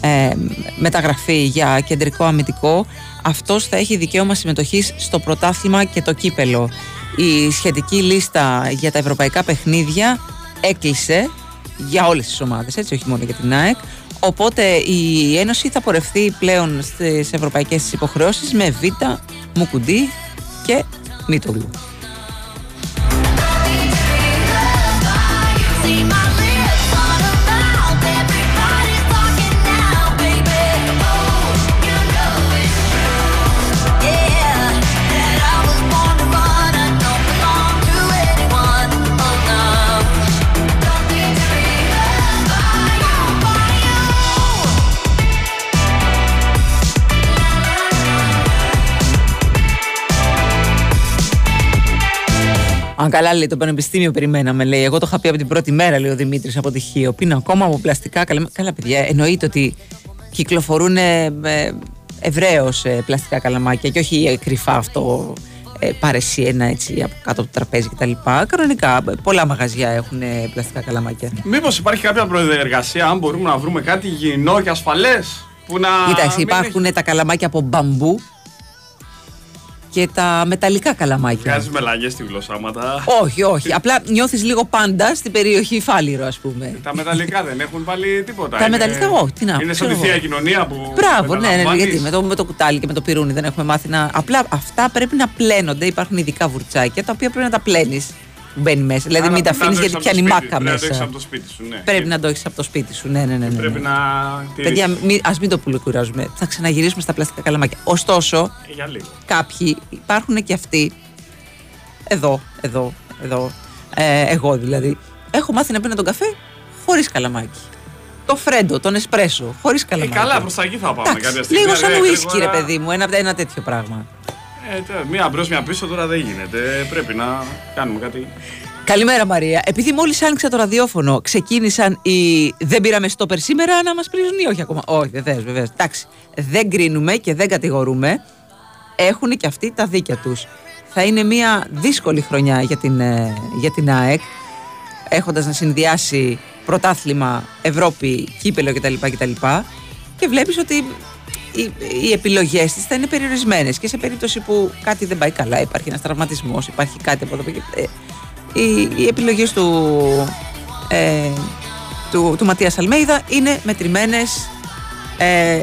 ε, ε, μεταγραφή για κεντρικό αμυντικό, αυτός θα έχει δικαίωμα συμμετοχής στο πρωτάθλημα και το κύπελο. Η σχετική λίστα για τα ευρωπαϊκά παιχνίδια έκλεισε για όλες τις ομάδες, έτσι, όχι μόνο για την ΑΕΚ. Οπότε η Ένωση θα πορευτεί πλέον στις ευρωπαϊκές της υποχρεώσεις με Β, Μουκουντή και Μήτογλου. Αν καλά λέει το πανεπιστήμιο περιμέναμε, λέει. Εγώ το είχα πει από την πρώτη μέρα, λέει ο Δημήτρης από τη Χίο. Πίνω ακόμα από πλαστικά. Καλά, καλά παιδιά, εννοείται ότι κυκλοφορούν ε, ε, ευρέως πλαστικά καλαμάκια και όχι ε, κρυφά αυτό. Ε, πάρε εσύ ένα έτσι από κάτω από το τραπέζι κτλ. Κανονικά, ε, πολλά μαγαζιά έχουν ε, πλαστικά καλαμάκια. Μήπως υπάρχει κάποια προεργασία, αν μπορούμε να βρούμε κάτι υγιεινό και ασφαλές. Που να. Κοίταξε, μην υπάρχουν τα καλαμάκια από μπαμπού και τα μεταλλικά καλαμάκια. Βγάζεις μελαγιές στη γλωσσάματα. Όχι, όχι. Απλά νιώθεις λίγο πάντα στην περιοχή Φάληρο, ας πούμε. Τα μεταλλικά δεν έχουν βάλει τίποτα. Τα Είναι- μεταλλικά, όχι, τι να Είναι σαν ξέρω τη εγώ. θεία κοινωνία που. Μπράβο, ναι, ναι, ναι, μεταλαμβάνεις. γιατί με το, με το κουτάλι και με το πυρούνι δεν έχουμε μάθει να. Απλά αυτά πρέπει να πλένονται. Υπάρχουν ειδικά βουρτσάκια τα οποία πρέπει να τα πλένεις. Που Μπαίνει μέσα. Δηλαδή Άρα μην τα πρέπει να αφήνεις το γιατί έχεις πιάνει από το μάκα σπίτι, Πρέπει να το έχεις μέσα. από το σπίτι σου, ναι. Πρέπει να το έχεις από το σπίτι σου. Ναι, ναι, ναι. ναι, ναι. Πρέπει να. Παιδιά, τηρήσεις. ας μην το πουλοκουράζουμε. Θα ξαναγυρίσουμε στα πλαστικά καλαμάκια. Ωστόσο, Ε, Για λίγο. κάποιοι υπάρχουν και αυτοί. Εδώ, εδώ, εδώ. Ε, εγώ δηλαδή. Έχω μάθει να πίνω τον καφέ χωρίς καλαμάκι. Το φρέντο, τον εσπρέσο, χωρίς Ε, καλαμάκι. καλά, προς τα εκεί θα πάμε κάποια στιγμή. Λίγο σαν Ε, ουίσκι, ρε γρήγορα. παιδί μου, ένα, ένα τέτοιο πράγμα. Ε, τε- μία μπρος, μία πίσω τώρα δεν γίνεται. Ε, Πρέπει να κάνουμε κάτι. Καλημέρα Μαρία. Επειδή μόλις άνοιξα το ραδιόφωνο, ξεκίνησαν οι. Δεν πήραμε στόπερ σήμερα να μας πρίζουν ή όχι ακόμα; Όχι, βεβαίω, βεβαίως. Εντάξει. Δεν κρίνουμε και δεν κατηγορούμε. Έχουν και αυτοί τα δίκια τους. Θα είναι μια δύσκολη χρονιά για την, ε, για την ΑΕΚ. Έχοντας να συνδυάσει πρωτάθλημα, Ευρώπη, κύπελο κτλ. κτλ. Και βλέπεις ότι οι, οι επιλογές της θα είναι περιορισμένες. Και σε περίπτωση που κάτι δεν πάει καλά, υπάρχει ένας τραυματισμός, υπάρχει κάτι από εδώ και ε, οι, οι επιλογές του, ε, του, του Ματίας Αλμέιδα είναι μετρημένες ε,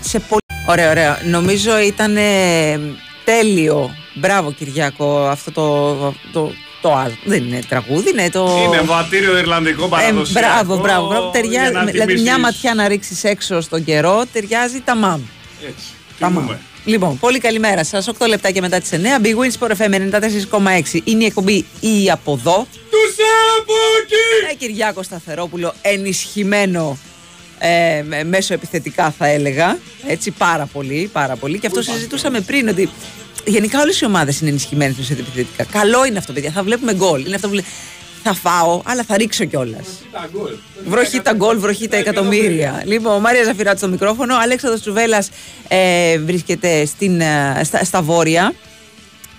σε πολύ... Ωραία, ωραία. Νομίζω ήταν ε, τέλειο. Μπράβο Κυριάκο αυτό το... το, το, α- δεν είναι τραγούδι, είναι το... Είναι βατήριο Ιρλανδικό Ε, παραδοσιακό. μπράβο, μπράβο, μπράβο. για Ταιριάζει, να δηλαδή μια τιμήσεις. ματιά να ρίξεις έξω στον καιρό ταιριάζει τα μαμ. Έτσι. Τα μαμ. Τιμούμε. Λοιπόν, πολύ καλημέρα σας. 8 λεπτάκια μετά τις 9. Big Wins Sport FM 94,6 είναι η εκπομπή ή από εδώ. Τους Σάμποκι! Ε, Κυριάκο Σταθερόπουλο, ενισχυμένο ε, με- μέσω επιθετικά θα έλεγα. Έτσι, πάρα πολύ, πάρα πολύ. Και αυτό συζητούσαμε πριν ότι γενικά όλες οι ομάδες είναι ενισχυμένες μέσω επιθετικά. Καλό είναι αυτό, παιδιά. Θα βλέπουμε γκολ. Είναι αυτό που λέει, θα φάω, αλλά θα ρίξω κιόλας. Βροχή τα γκολ, βροχή τα εκατομμύρια. Λοιπόν, Μαρία Ζαφυράτη στο μικρόφωνο. Ο Αλέξανδρος Τσουβέλλας ε, βρίσκεται στην, ε, στα, στα βόρεια.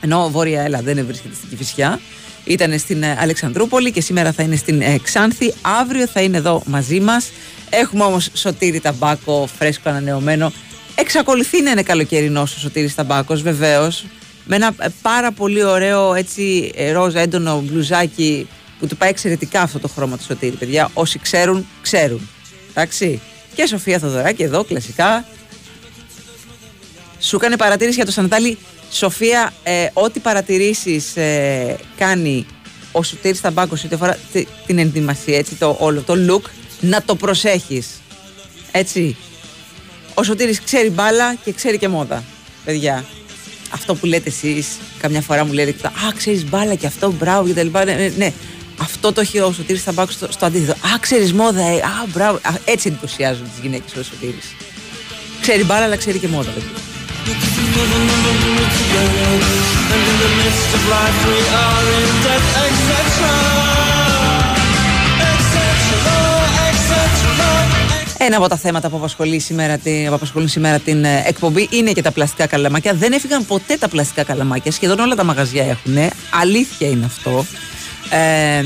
Ενώ βόρεια, έλα, δεν βρίσκεται στην Κηφισιά. Ήταν στην ε, Αλεξανδρούπολη και σήμερα θα είναι στην ε, Ξάνθη. Αύριο θα είναι εδώ μαζί μας. Έχουμε όμως Σωτήρη Ταμπάκο, φρέσκο ανανεωμένο. Εξακολουθεί να είναι καλοκαιρινός ο Σωτήρης Ταμπάκος, βεβαίως. Με ένα ε, πάρα πολύ ωραίο έτσι ε, ροζ έντονο μπλουζάκι που του πάει εξαιρετικά αυτό το χρώμα του Σωτήρη, παιδιά. Όσοι ξέρουν, ξέρουν. Εντάξει. Και Σοφία Θοδωράκη εδώ, κλασικά. Σου έκανε παρατήρηση για το Σαντάλι. Σοφία, ε, ό,τι παρατηρήσεις ε, κάνει ο Σωτήρης Ταμπάκος ό,τι αφορά τη- την ενδυμασία, έτσι, το όλο, το look, να το προσέχεις. Έτσι. Ο Σωτήρης ξέρει μπάλα και ξέρει και μόδα, παιδιά. Αυτό που λέτε εσείς, καμιά φορά μου λέτε, α, ξέρεις μπάλα και αυτό, μπράβο και τα λοιπά. Ναι, ναι, ναι. Αυτό το έχει ο Σωτήρης Ταμπάκος στο, στο αντίθετο. Α, ξέρεις μόδα, ε, α, μπράβο. Α, έτσι εντυπωσιάζουν τις γυναίκες ο Σωτήρης. Ξέρει μπάλα, αλλά ξέρει και μόδα, παιδιά. Ένα από τα θέματα που, απασχολεί σήμερα, την- που απασχολούν σήμερα την ε, εκπομπή είναι και τα πλαστικά καλαμάκια. Δεν έφυγαν ποτέ τα πλαστικά καλαμάκια. Σχεδόν όλα τα μαγαζιά έχουν. Αλήθεια είναι αυτό. Ε,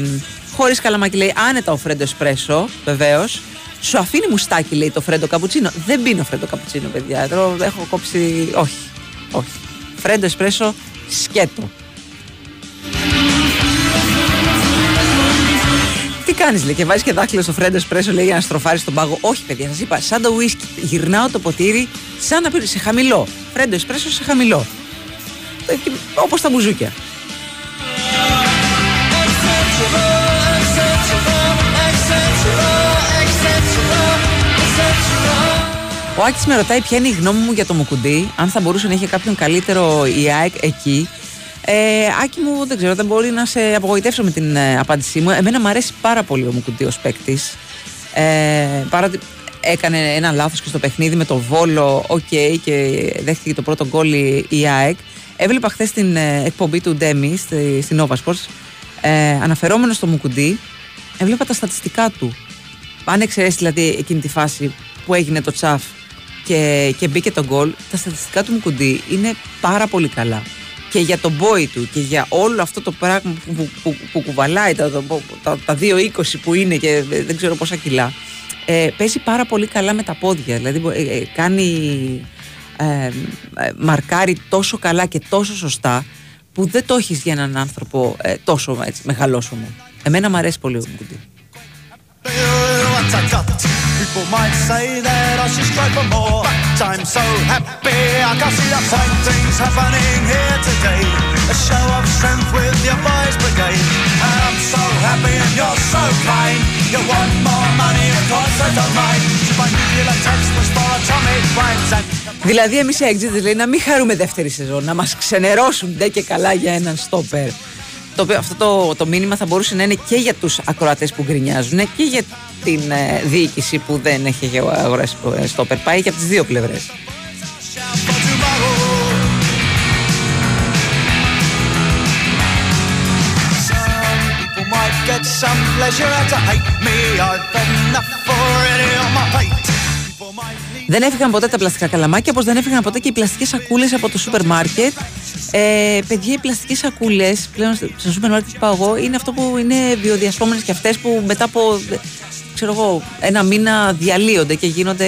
Χωρίς καλαμάκι λέει άνετα ο φρέντο εσπρέσο, βεβαίως. Σου αφήνει μουστάκι, λέει το φρέντο καπουτσίνο. Δεν πίνω φρέντο καπουτσίνο, παιδιά. Τώρα έχω κόψει. Όχι. Όχι. Φρέντο εσπρέσο σκέτο. Κάνεις, λέει, και βάζεις και δάχτυλο στο φρέντο εσπρέσο, λέει, για να στροφάρεις τον πάγο. Όχι, παιδιά, σας είπα, σαν το ουίσκι. Γυρνάω το ποτήρι σαν να πει σε χαμηλό. Φρέντο εσπρέσο σε χαμηλό. Όπως τα μπουζούκια. Ο Άκης με ρωτάει ποια είναι η γνώμη μου για το Μουκουντή, αν θα μπορούσε να είχε κάποιον καλύτερο η ΑΕΚ εκεί. Ε, Άκη μου, δεν ξέρω, δεν μπορεί να σε απογοητεύσω με την ε, απάντησή μου. Εμένα μου αρέσει πάρα πολύ ο Μουκουντή ως παίκτης. Ε, παρότι έκανε ένα λάθος και στο παιχνίδι με το Βόλο, οκ, και δέχτηκε το πρώτο γκολ η, η ΑΕΚ. Έβλεπα χθες την ε, εκπομπή του Ντέμι στη, στην Nova Sports, ε, αναφερόμενος στο Μουκουντή, έβλεπα τα στατιστικά του. Αν εξαιρέσεις δηλαδή εκείνη τη φάση που έγινε το τσαφ και, και μπήκε το γκολ, τα στατιστικά του Μουκουντή είναι πάρα πολύ καλά. Και για τον μπόι του και για όλο αυτό το πράγμα που, που, που, που κουβαλάει, τα, τα, τα 2-20 που είναι και δεν ξέρω πόσα κιλά, ε, παίζει πάρα πολύ καλά με τα πόδια. Δηλαδή ε, ε, κάνει. Ε, ε, μαρκάρει τόσο καλά και τόσο σωστά που δεν το έχεις για έναν άνθρωπο ε, τόσο έτσι, μεγαλόσωμο. Εμένα μου αρέσει πολύ ο Μουκουντή. What I got. People might say that I should strive for more. But I'm so happy I can see the fine things happening here today. A show of strength with your boys brigade. And I'm so happy and you're so kind. You want more money, of course I don't mind. So my nuclear text was for atomic rhymes and Δηλαδή, εμεί οι Exit λέει να μην χαρούμε δεύτερη σεζόν, να μα ξενερώσουν ντε και καλά για έναν στόπερ. Το οποίο αυτό το, το μήνυμα θα μπορούσε να είναι και για τους ακροατές που γκρινιάζουν και για την ε, διοίκηση που δεν έχει αγοράσει ε, στόπερ. Πάει και από τις δύο πλευρές. people might get some pleasure out of hate me. I've had enough already on my plate. Δεν έφυγαν ποτέ τα πλαστικά καλαμάκια, όπως δεν έφυγαν ποτέ και οι πλαστικές σακούλες από το σούπερ μάρκετ. Ε, παιδιά, οι πλαστικές σακούλες πλέον στο σούπερ μάρκετ που πάω εγώ είναι αυτό που είναι βιοδιασπόμενες και αυτές που μετά από ξέρω εγώ, ένα μήνα διαλύονται και γίνονται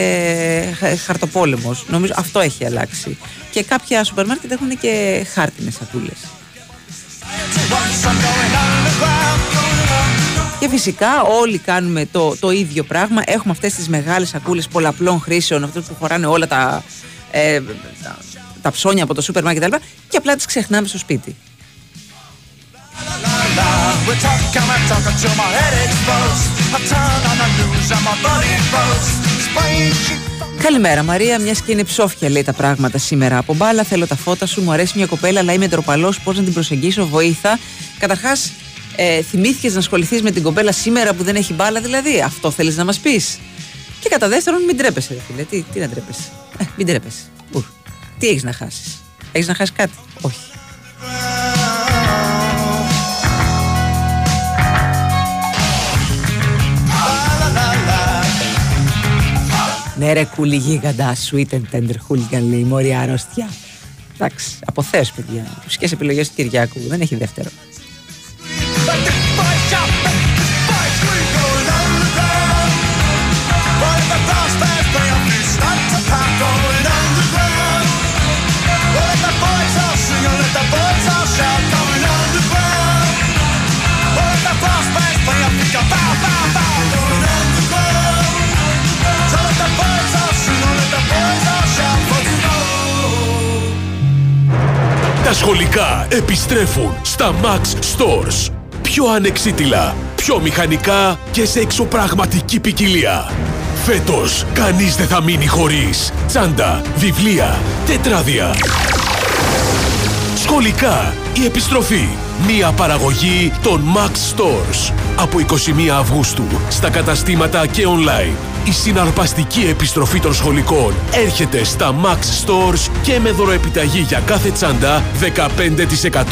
χαρτοπόλεμος. Νομίζω αυτό έχει αλλάξει. Και κάποια σούπερ μάρκετ έχουν και χάρτινες σακούλες. Και φυσικά όλοι κάνουμε το, το ίδιο πράγμα. Έχουμε αυτές τις μεγάλες σακούλες πολλαπλών χρήσεων, αυτές που χωράνε όλα τα, ε, τα, τα ψώνια από το σούπερ μάρκετ κτλ. Και απλά τις ξεχνάμε στο σπίτι. We're talking, we're talking till my head explodes. I turn on the news and my body froze. Spring sheet Καλημέρα Μαρία, μιας και είναι ψόφια λέει τα πράγματα σήμερα από μπάλα. Θέλω τα φώτα σου, μου αρέσει μια κοπέλα, αλλά είμαι ντροπαλός. Πώς να την προσεγγίσω, βοήθα. Καταρχάς, ε, θυμήθηκες να ασχοληθείς με την κοπέλα σήμερα που δεν έχει μπάλα, δηλαδή; Αυτό θέλεις να μας πεις. Και κατά δεύτερον, μην τρέπεσαι, ρε φίλε. Τι, τι να τρέπεσαι. Ε, μην τρέπεσαι. Ουρ. Τι έχεις να χάσεις; Έχεις να χάσεις κάτι; Όχι. Ναι ρε κούλι γίγαντα, sweet and tender hooligan λέει, μόρια αρρώστια. Εντάξει, αποθέως παιδιά. Φυσικές επιλογές του Κυριάκου, δεν έχει δεύτερο. Σχολικά επιστρέφουν στα Max Stores. Πιο ανεξίτηλα, πιο μηχανικά και σε εξωπραγματική ποικιλία. Φέτος, κανείς δεν θα μείνει χωρίς τσάντα, βιβλία, τετράδια. Σχολικά, η επιστροφή. Μία παραγωγή των Max Stores. Από 21 Αυγούστου, στα καταστήματα και online. Η συναρπαστική επιστροφή των σχολικών έρχεται στα Max Stores και με δωροεπιταγή για κάθε τσάντα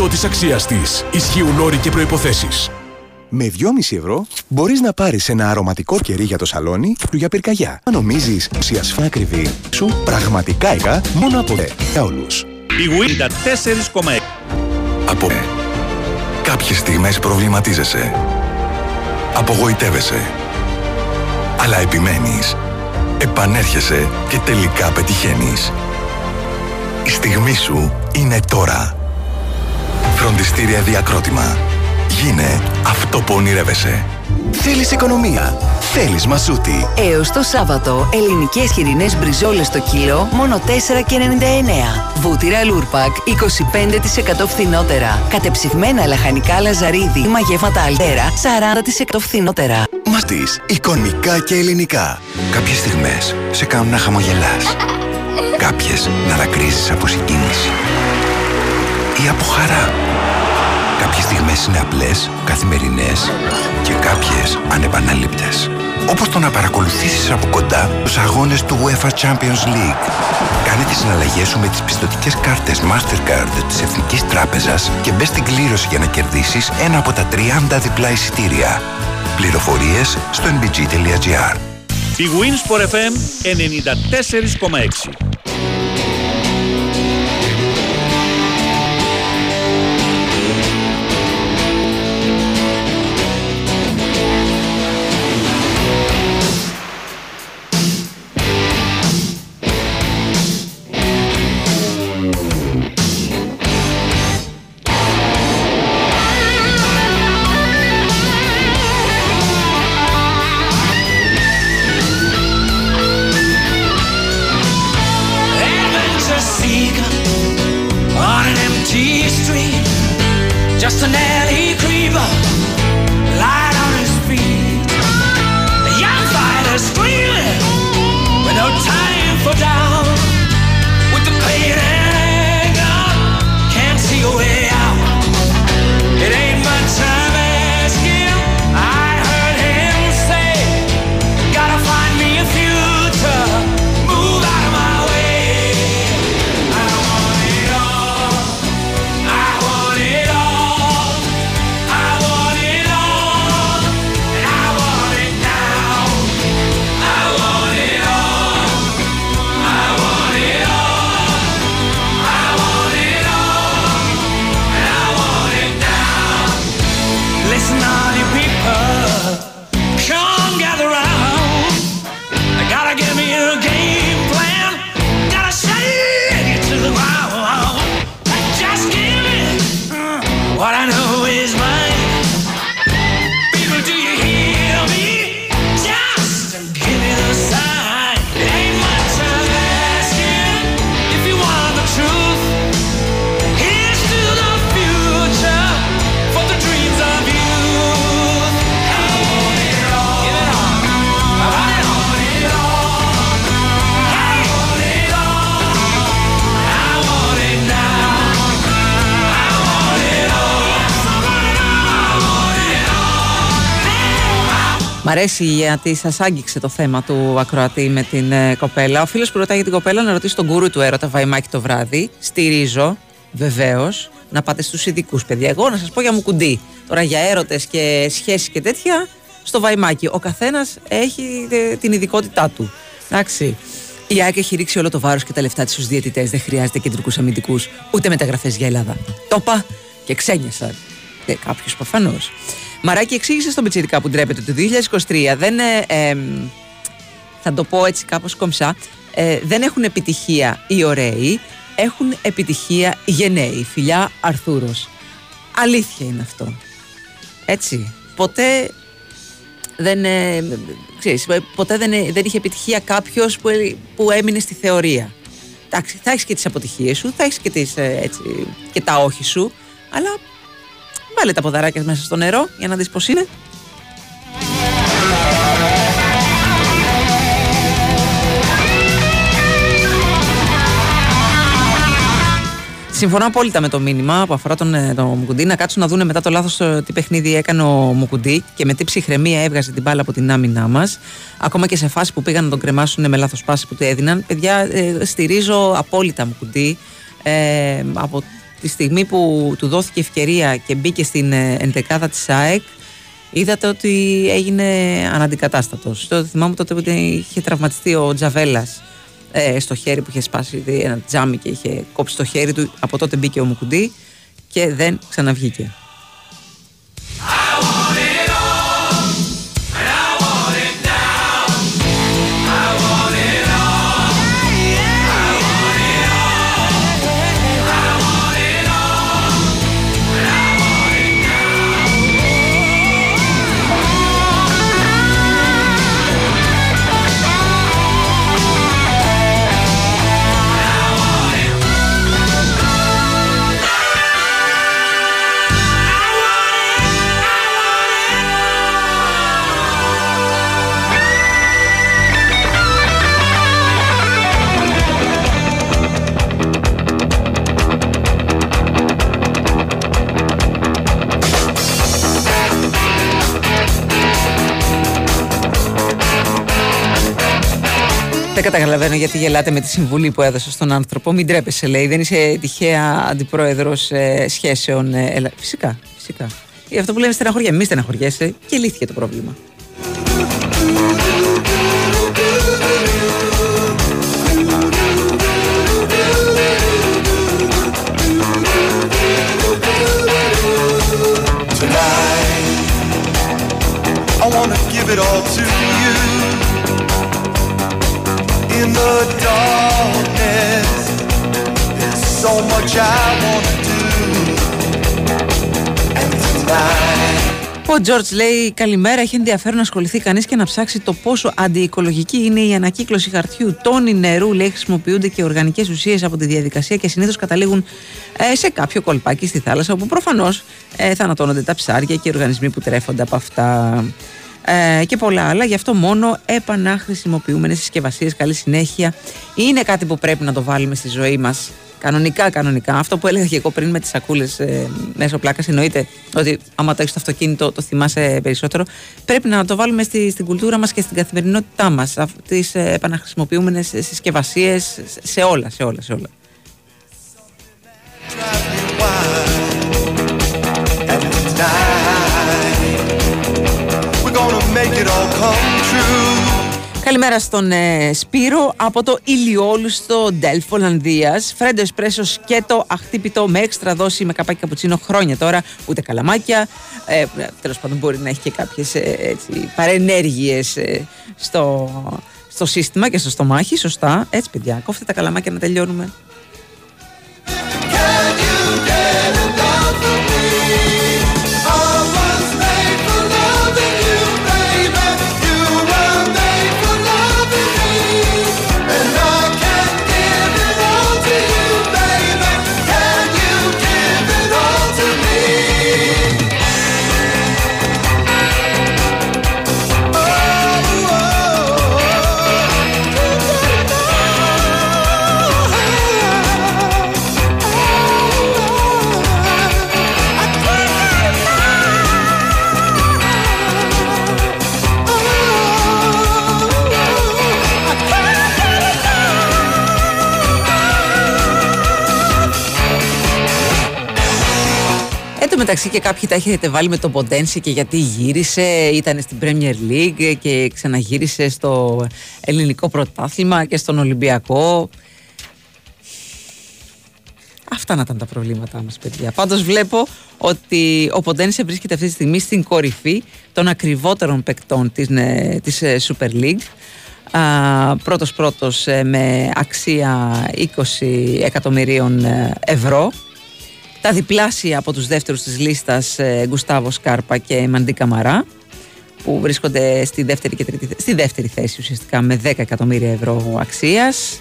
15% της αξίας της. Ισχύουν όροι και προϋποθέσεις. Με 2,5 ευρώ μπορείς να πάρεις ένα αρωματικό κερί για το σαλόνι του για πυρκαγιά. Αν νομίζεις πως η ασφάλεια ακριβή σου πραγματικά έκα μόνο από δε. Για όλους. Η Win 4,6. Από Κάποιες στιγμές προβληματίζεσαι. Απογοητεύεσαι. Αλλά επιμένεις. Επανέρχεσαι και τελικά πετυχαίνεις. Η στιγμή σου είναι τώρα. Φροντιστήρια Διακρότημα. Γίνε αυτό που ονειρεύεσαι. Θέλεις οικονομία. Θέλεις Μασούτη. Έως το Σάββατο, ελληνικές χοιρινές μπριζόλες το κιλό, μόνο 4,99. Βούτυρα Lurpak, 25% φθηνότερα. Κατεψυγμένα λαχανικά Λαζαρίδη, μαγεύματα Αλτέρα, 40% φθηνότερα. Μασούτης. Οικονομικά και ελληνικά. Κάποιες στιγμές σε κάνουν να χαμογελάς. Κάποιες να δακρύζεις από συγκίνηση. Ή από χαρά. Κάποιες στιγμές είναι απλές, καθημερινές και κάποιες ανεπαναλήπτες. Όπως το να παρακολουθήσεις από κοντά τους αγώνες του UEFA Champions League. Κάνε τις συναλλαγές σου με τις πιστοτικές κάρτες Mastercard της Εθνικής Τράπεζας και μπες στην κλήρωση για να κερδίσεις ένα από τα 30 διπλά εισιτήρια. Πληροφορίες στο nbg.gr Η Winsport FM 94,6 αρέσει γιατί σας άγγιξε το θέμα του ακροατή με την ε, κοπέλα. Ο φίλος που ρωτάει για την κοπέλα να ρωτήσει τον γκούρου του έρωτα βαϊμάκι το βράδυ. Στηρίζω, βεβαίως, να πάτε στους ειδικούς, παιδιά. Εγώ να σας πω για μουκουντί. Τώρα για έρωτες και σχέσεις και τέτοια, στο βαϊμάκι. Ο καθένας έχει ε, την ειδικότητά του. Εντάξει. Η ΑΕΚ έχει ρίξει όλο το βάρος και τα λεφτά της στους διαιτητές. Δεν χρειάζεται κεντρικούς αμυντικούς, ούτε μεταγραφές για Ελλάδα. Το είπα και ξένιασαν. Ε, Κάποιος προφανώς. Μαράκι εξήγησε στον Πιτσιρικά που ντρέπεται το 2023 δεν. ε, εμ, θα το πω έτσι κάπως κομψά. ε, δεν έχουν επιτυχία οι ωραίοι, έχουν επιτυχία οι γενναίοι. Φιλιά Αρθούρος. Αλήθεια είναι αυτό. Έτσι. Ποτέ δεν, ε, ξέρεις, ποτέ δεν, ε, δεν είχε επιτυχία κάποιος που, ε, που έμεινε στη θεωρία. Εντάξει, θα έχεις και τις αποτυχίες σου, θα έχεις και, τις, ε, έτσι, και τα όχι σου, αλλά βάλε τα ποδαράκια μέσα στο νερό για να δεις πώς είναι. Συμφωνώ απόλυτα με το μήνυμα που αφορά τον, ε, τον Μουκουντή. Να κάτσουν να δούνε μετά το λάθος τι παιχνίδι έκανε ο Μουκουντή και με τι ψυχραιμία έβγαζε την μπάλα από την άμυνά μας. Ακόμα και σε φάση που πήγαν να τον κρεμάσουν με λάθος πάση που του έδιναν. Παιδιά, ε, στηρίζω απόλυτα Μουκουντή. Ε, από τη στιγμή που του δόθηκε ευκαιρία και μπήκε στην ε, ενδεκάδα της ΑΕΚ, είδατε ότι έγινε αναντικατάστατος. Το θυμάμαι τότε που είχε τραυματιστεί ο Τζαβέλας ε, στο χέρι που είχε σπάσει ένα τζάμι και είχε κόψει το χέρι του. Από τότε μπήκε ο Μουκουντή και δεν ξαναβγήκε. Δεν καταλαβαίνω γιατί γελάτε με τη συμβουλή που έδωσα στον άνθρωπο. Μην τρέπεσαι, λέει. Δεν είσαι τυχαία αντιπρόεδρος ε, σχέσεων. Ε, ελα- Φυσικά, φυσικά. Ή αυτό που λέμε στεναχωριά. Μη στεναχωριέσαι και λύθηκε το πρόβλημα. Tonight, I wanna give it all to you. In the darkness, there's so much I wanna do. And tonight. Ο Τζορτζ λέει: Καλημέρα. Έχει ενδιαφέρον να ασχοληθεί κανείς και να ψάξει το πόσο αντιοικολογική είναι η ανακύκλωση χαρτιού. Τόνοι νερού, λέει, χρησιμοποιούνται και οργανικές ουσίες από τη διαδικασία και συνήθως καταλήγουν ε, σε κάποιο κολπάκι στη θάλασσα, όπου προφανώς ε, θανατώνονται τα ψάρια και οι οργανισμοί που τρέφονται από αυτά. Ε, και πολλά άλλα. Γι' αυτό μόνο επαναχρησιμοποιούμενες συσκευασίες. Καλή συνέχεια. Είναι κάτι που πρέπει να το βάλουμε στη ζωή μας. Κανονικά, κανονικά. Αυτό που έλεγα και εγώ πριν με τις σακούλες ε, μέσω πλάκας, εννοείται ότι άμα το έχεις στο αυτοκίνητο, το θυμάσαι περισσότερο. Πρέπει να το βάλουμε στη, στην κουλτούρα μας και στην καθημερινότητά μας. Τις ε, επαναχρησιμοποιούμενες συσκευασίες σε όλα, σε όλα, σε όλα. It all come true. Καλημέρα στον ε, Σπύρο από το ηλιόλουστο Ντέλφ Ολλανδίας. Φρέντο εσπρέσο και το αχτύπητο με έξτρα δόση με καπάκι καπουτσίνο χρόνια τώρα. Ούτε καλαμάκια. Ε, Τέλος πάντων, μπορεί να έχει και κάποιες παρενέργειες στο, στο σύστημα και στο στομάχι. Σωστά. Έτσι, παιδιά, κόφτε τα καλαμάκια να τελειώνουμε. Εν τω μεταξύ και κάποιοι τα έχετε βάλει με τον Ποντένση και γιατί γύρισε, ήταν στην Premier League και ξαναγύρισε στο ελληνικό πρωτάθλημα και στον Ολυμπιακό. Αυτά να ήταν τα προβλήματά μας παιδιά. Πάντως βλέπω ότι ο Ποντένσε βρίσκεται αυτή τη στιγμή στην κορυφή των ακριβότερων παικτών της, ε, της ε, Super League. Α, πρώτος πρώτος ε, με αξία 20 εκατομμυρίων ε, ευρώ. Τα διπλάσια από τους δεύτερους της λίστας ε, Γκουστάβο Σκάρπα και Μαντί Καμαρά που βρίσκονται στη δεύτερη, και τρίτη, θέ- στη δεύτερη θέση ουσιαστικά με 10 εκατομμύρια ευρώ αξίας.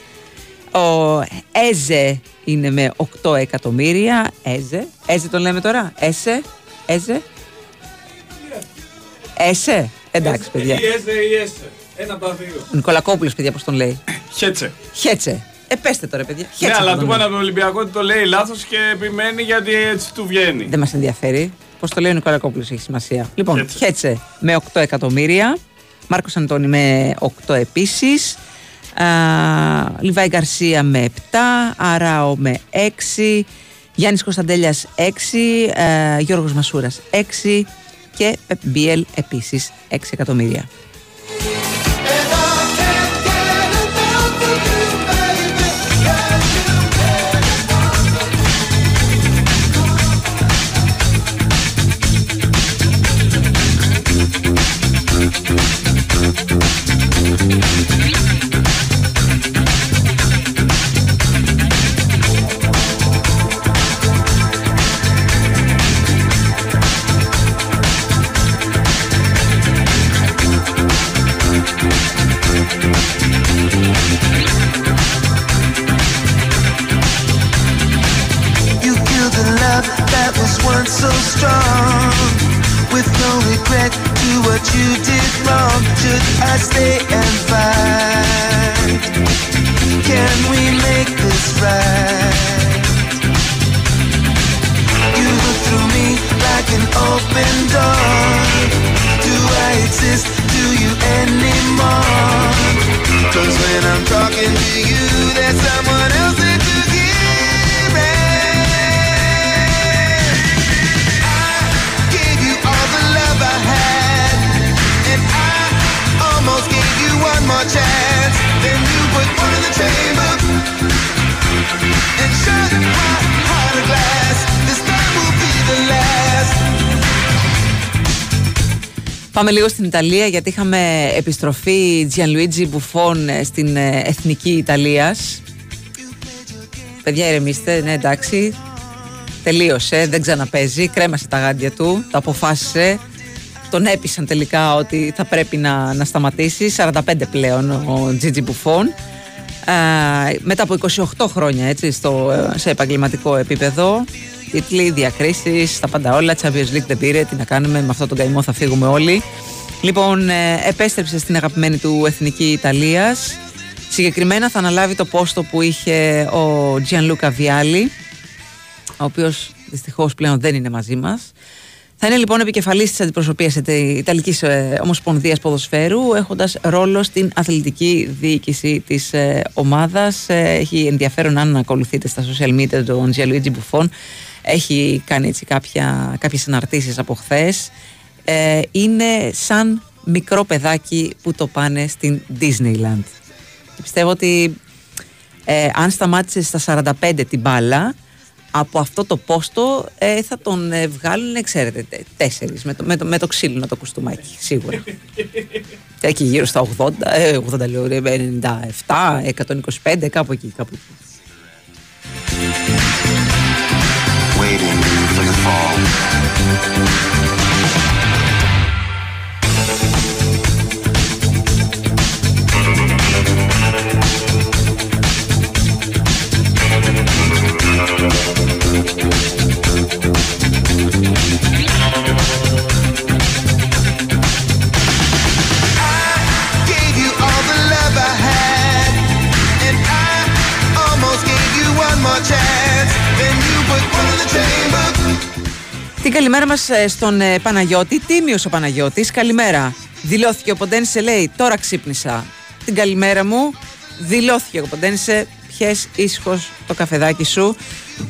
Ο Έζε είναι με 8 εκατομμύρια. Έζε. Έζε τον λέμε τώρα. Έσε. Έζε. Έσε. Εντάξει παιδιά. Ή έστε ή έστε. Ένα από τα δύο. Ο Νικολακόπουλος παιδιά πώς τον λέει. Χέτσε. Χέτσε. Ε, πέστε τώρα παιδιά. Ναι, Χέτσε αλλά θα τον του λέει. είπαν από τον Ολυμπιακό ότι το λέει λάθος και επιμένει γιατί έτσι του βγαίνει. Δεν μας ενδιαφέρει. Πώς το λέει ο Νικολακόπουλος έχει σημασία. Λοιπόν, Χέτσε. Χέτσε με 8 εκατομμύρια. Μάρκος Αντώνη με 8 επίσης. Λιβάη Γκαρσία με 7. Αράο με 6. Γιάννης Κωνσταντέλιας 6. ε, Γιώργος Μασούρας 6. Και Πεπ Μπιέλ επίσης 6 εκατομμύρια. You What you did wrong. Should I stay and fight? Can we make this right? You look through me like an open door. Do I exist to you anymore? Cause when I'm talking to you, there's someone else that you more chance. Then you put one in the chamber and shut my heart of glass. This time will be the last. Πάμε λίγο στην Ιταλία γιατί είχαμε επιστροφή Gianluigi Buffon ε, στην ε, Εθνική Ιταλίας. Παιδιά ηρεμήστε, ναι εντάξει. Τελείωσε, δεν ξαναπέζει, κρέμασε τα γάντια του, το αποφάσισε. Τον έπεισαν τελικά ότι θα πρέπει να, να σταματήσει. 45 πλέον ο Gigi Buffon. Ε, μετά από 28 χρόνια έτσι, στο, ε, σε επαγγελματικό επίπεδο. Τίτλοι, διακρίσεις, τα πάντα όλα. Champions League δεν πήρε. Τι να κάνουμε, με αυτό τον καημό θα φύγουμε όλοι. Λοιπόν, ε, επέστρεψε στην αγαπημένη του εθνική Ιταλίας. Συγκεκριμένα θα αναλάβει το πόστο που είχε ο Gianluca Vialli, ο οποίος δυστυχώς πλέον δεν είναι μαζί μας. Θα είναι λοιπόν επικεφαλής της αντιπροσωπείας της Ιταλικής Ομοσπονδίας Ποδοσφαίρου, έχοντας ρόλο στην αθλητική διοίκηση της ομάδας. Έχει ενδιαφέρον αν ακολουθείτε στα social media τον Gianluigi Buffon. Έχει κάνει έτσι κάποια, κάποιες αναρτήσεις από χθες. είναι σαν μικρό παιδάκι που το πάνε στην Disneyland. Και πιστεύω ότι ε, αν σταμάτησε στα 45 την μπάλα, από αυτό το πόστο ε, θα τον ε, βγάλουν, ξέρετε, τε- τέσσερις με το, με, το, με το ξύλινο το κουστούμάκι, σίγουρα. Εκεί γύρω στα 80, ε, 80 λέω, ρε, 97, 125, κάπου εκεί, κάπου εκεί. Waiting for the fall. Την καλημέρα μας ε, στον ε, Παναγιώτη, τίμιος ο Παναγιώτης, καλημέρα. Δηλώθηκε ο Ποντένσε, λέει, τώρα ξύπνησα. Την καλημέρα μου, δηλώθηκε ο Ποντένσε, πιες ήσυχος το καφεδάκι σου.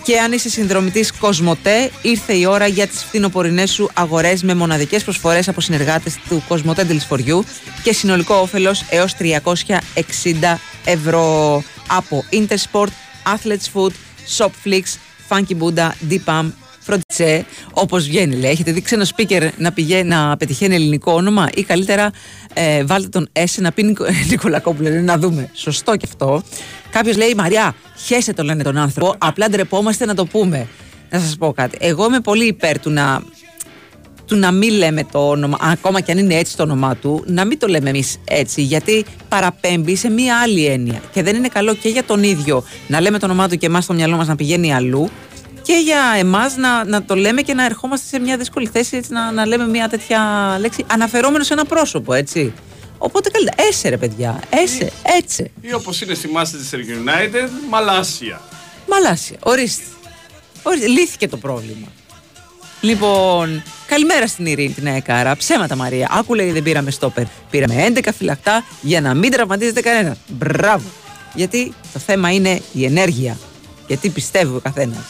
Και αν είσαι συνδρομητής Κοσμοτέ, ήρθε η ώρα για τις φθινοπορεινές σου αγορές με μοναδικές προσφορές από συνεργάτες του Κοσμοτέ Deals και συνολικό όφελος έως 360 ευρώ από Intersport, Athletes Food, Shopflix, Funky Buddha, Deepam, Φροντιτσέ, όπως βγαίνει, λέει. Έχετε δει ξένο speaker να, πηγαίνει, να πετυχαίνει ελληνικό όνομα, ή καλύτερα ε, βάλτε τον Έσε να πει Νικο, Νικολακόπουλο. λέει, Να δούμε. Σωστό και αυτό. Κάποιος λέει Μαριά, χέσε το λένε τον άνθρωπο. Απλά ντρεπόμαστε να το πούμε. Να σας πω κάτι. Εγώ είμαι πολύ υπέρ του να, του να μην λέμε το όνομα, ακόμα και αν είναι έτσι το όνομά του, να μην το λέμε εμείς έτσι, γιατί παραπέμπει σε μία άλλη έννοια. Και δεν είναι καλό και για τον ίδιο να λέμε το όνομά του και εμάς στο μυαλό μας να πηγαίνει αλλού, και για εμάς να, να το λέμε και να ερχόμαστε σε μια δύσκολη θέση έτσι, να, να λέμε μια τέτοια λέξη αναφερόμενο σε ένα πρόσωπο, έτσι. Οπότε καλύτερα. Έσε ρε παιδιά. Έσε. Έτσι. Ή όπως είναι στη Manchester United, Μαλάσια. Μαλάσια. Ορίστε. Ορίστε. Λύθηκε το πρόβλημα. Λοιπόν, καλημέρα στην Ειρήνη, την Νέα Κάρα. Ψέματα, Μαρία. Άκου λέει δεν πήραμε στόπερ. Πήραμε 11 φυλακτά για να μην τραυματίζεται κανένας. Μπράβο. Γιατί το θέμα είναι η ενέργεια. Γιατί πιστεύει ο καθένας.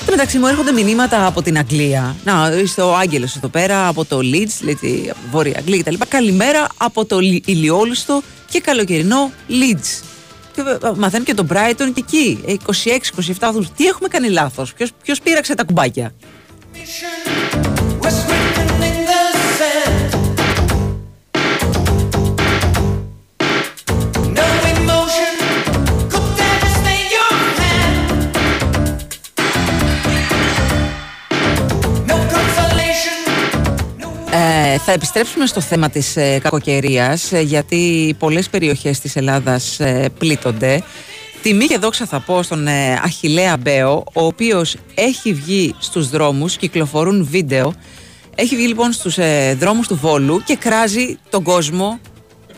Εν τω μεταξύ μου έρχονται μηνύματα από την Αγγλία. Να, είστε ο Άγγελος εδώ πέρα από το Leeds, λέει τη Βόρεια Αγγλία κτλ. Καλημέρα από το Λι- ηλιόλουστο και καλοκαιρινό Leeds. Και ε, μαθαίνω και τον Brighton και εκεί. ε, 26-27 βαθμούς. Τι έχουμε κάνει λάθος, Ποιο πήραξε τα κουμπάκια; Θα επιστρέψουμε στο θέμα της ε, κακοκαιρίας ε, γιατί πολλές περιοχές της Ελλάδας ε, πλήττονται. Τιμή και δόξα θα πω στον ε, Αχιλέα Μπέο ο οποίος έχει βγει στους δρόμους, κυκλοφορούν βίντεο έχει βγει λοιπόν στους ε, δρόμους του Βόλου και κράζει τον κόσμο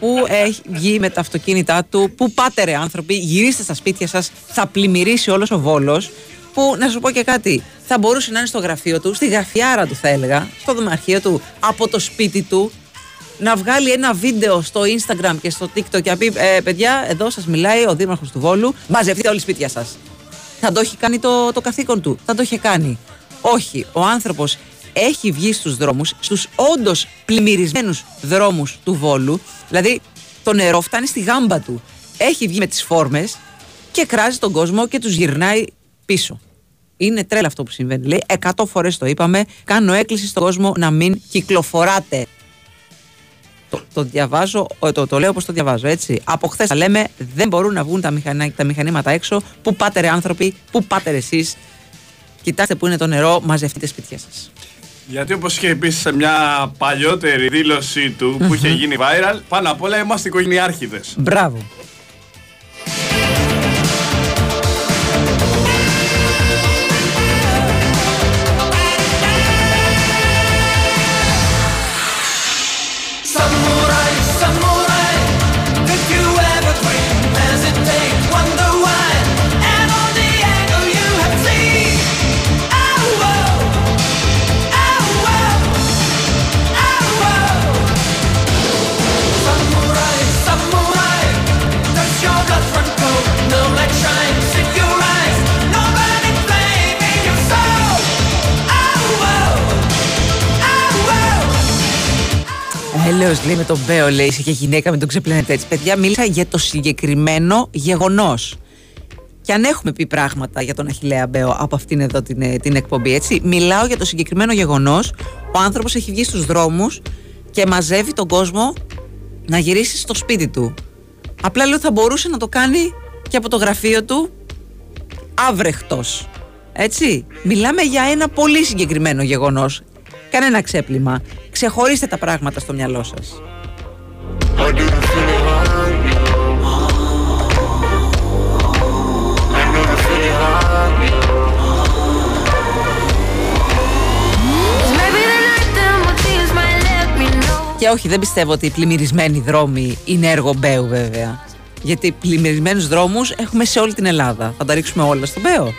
που έχει βγει με τα αυτοκίνητά του. Πού πάτε ρε άνθρωποι, γυρίστε στα σπίτια σας, θα πλημμυρίσει όλος ο Βόλος. Που να σου πω και κάτι, θα μπορούσε να είναι στο γραφείο του, στη γραφιάρα του θα έλεγα, στο δωμαρχείο του, από το σπίτι του, να βγάλει ένα βίντεο στο Instagram και στο TikTok και να πει ε, παιδιά, εδώ σας μιλάει ο Δήμαρχος του Βόλου, μαζευτείτε όλοι σπίτια σας. Θα το έχει κάνει το, το καθήκον του, θα το είχε κάνει. Όχι, ο άνθρωπος έχει βγει στους δρόμους, στους όντως πλημμυρισμένους δρόμους του Βόλου, δηλαδή το νερό φτάνει στη γάμπα του. Έχει βγει με τις φόρμες και κράζει τον κόσμο και τους γυρνάει πίσω. Είναι τρέλα αυτό που συμβαίνει. Λέει, εκατό φορές το είπαμε, κάνω έκκληση στον κόσμο να μην κυκλοφοράτε. Το, το διαβάζω, ε, το, το λέω όπως το διαβάζω, έτσι. Από χθες τα λέμε, δεν μπορούν να βγουν τα, μηχανά, τα μηχανήματα έξω. Πού πάτε ρε άνθρωποι, πού πάτε ρε εσείς. Κοιτάξτε που είναι το νερό, μαζευτείτε σπίτια σας. Γιατί όπως είχε πει σε μια παλιότερη δήλωσή του που είχε γίνει viral, πάνω απ' όλα είμαστε οικογενειάρχηδες. Μπράβο. Έλεος λέει με τον Μπέο, λέει, είσαι και γυναίκα, με τον ξεπλένετε έτσι. Παιδιά, μίλησα για το συγκεκριμένο γεγονός. Και αν έχουμε πει πράγματα για τον Αχιλέα Μπέο από αυτήν εδώ την, ε, την εκπομπή, έτσι, μιλάω για το συγκεκριμένο γεγονός. Ο άνθρωπος έχει βγει στους δρόμους και μαζεύει τον κόσμο να γυρίσει στο σπίτι του. Απλά λέω θα μπορούσε να το κάνει και από το γραφείο του άβρεχτος. Έτσι, μιλάμε για ένα πολύ συγκεκριμένο γεγονός. Κανένα ξέπλυμα. Ξεχωρίστε τα πράγματα στο μυαλό σας. Και όχι, δεν πιστεύω ότι οι πλημμυρισμένοι δρόμοι είναι έργο Μπέου βέβαια. Γιατί πλημμυρισμένους δρόμους έχουμε σε όλη την Ελλάδα. Θα τα ρίξουμε όλα στον Μπέο.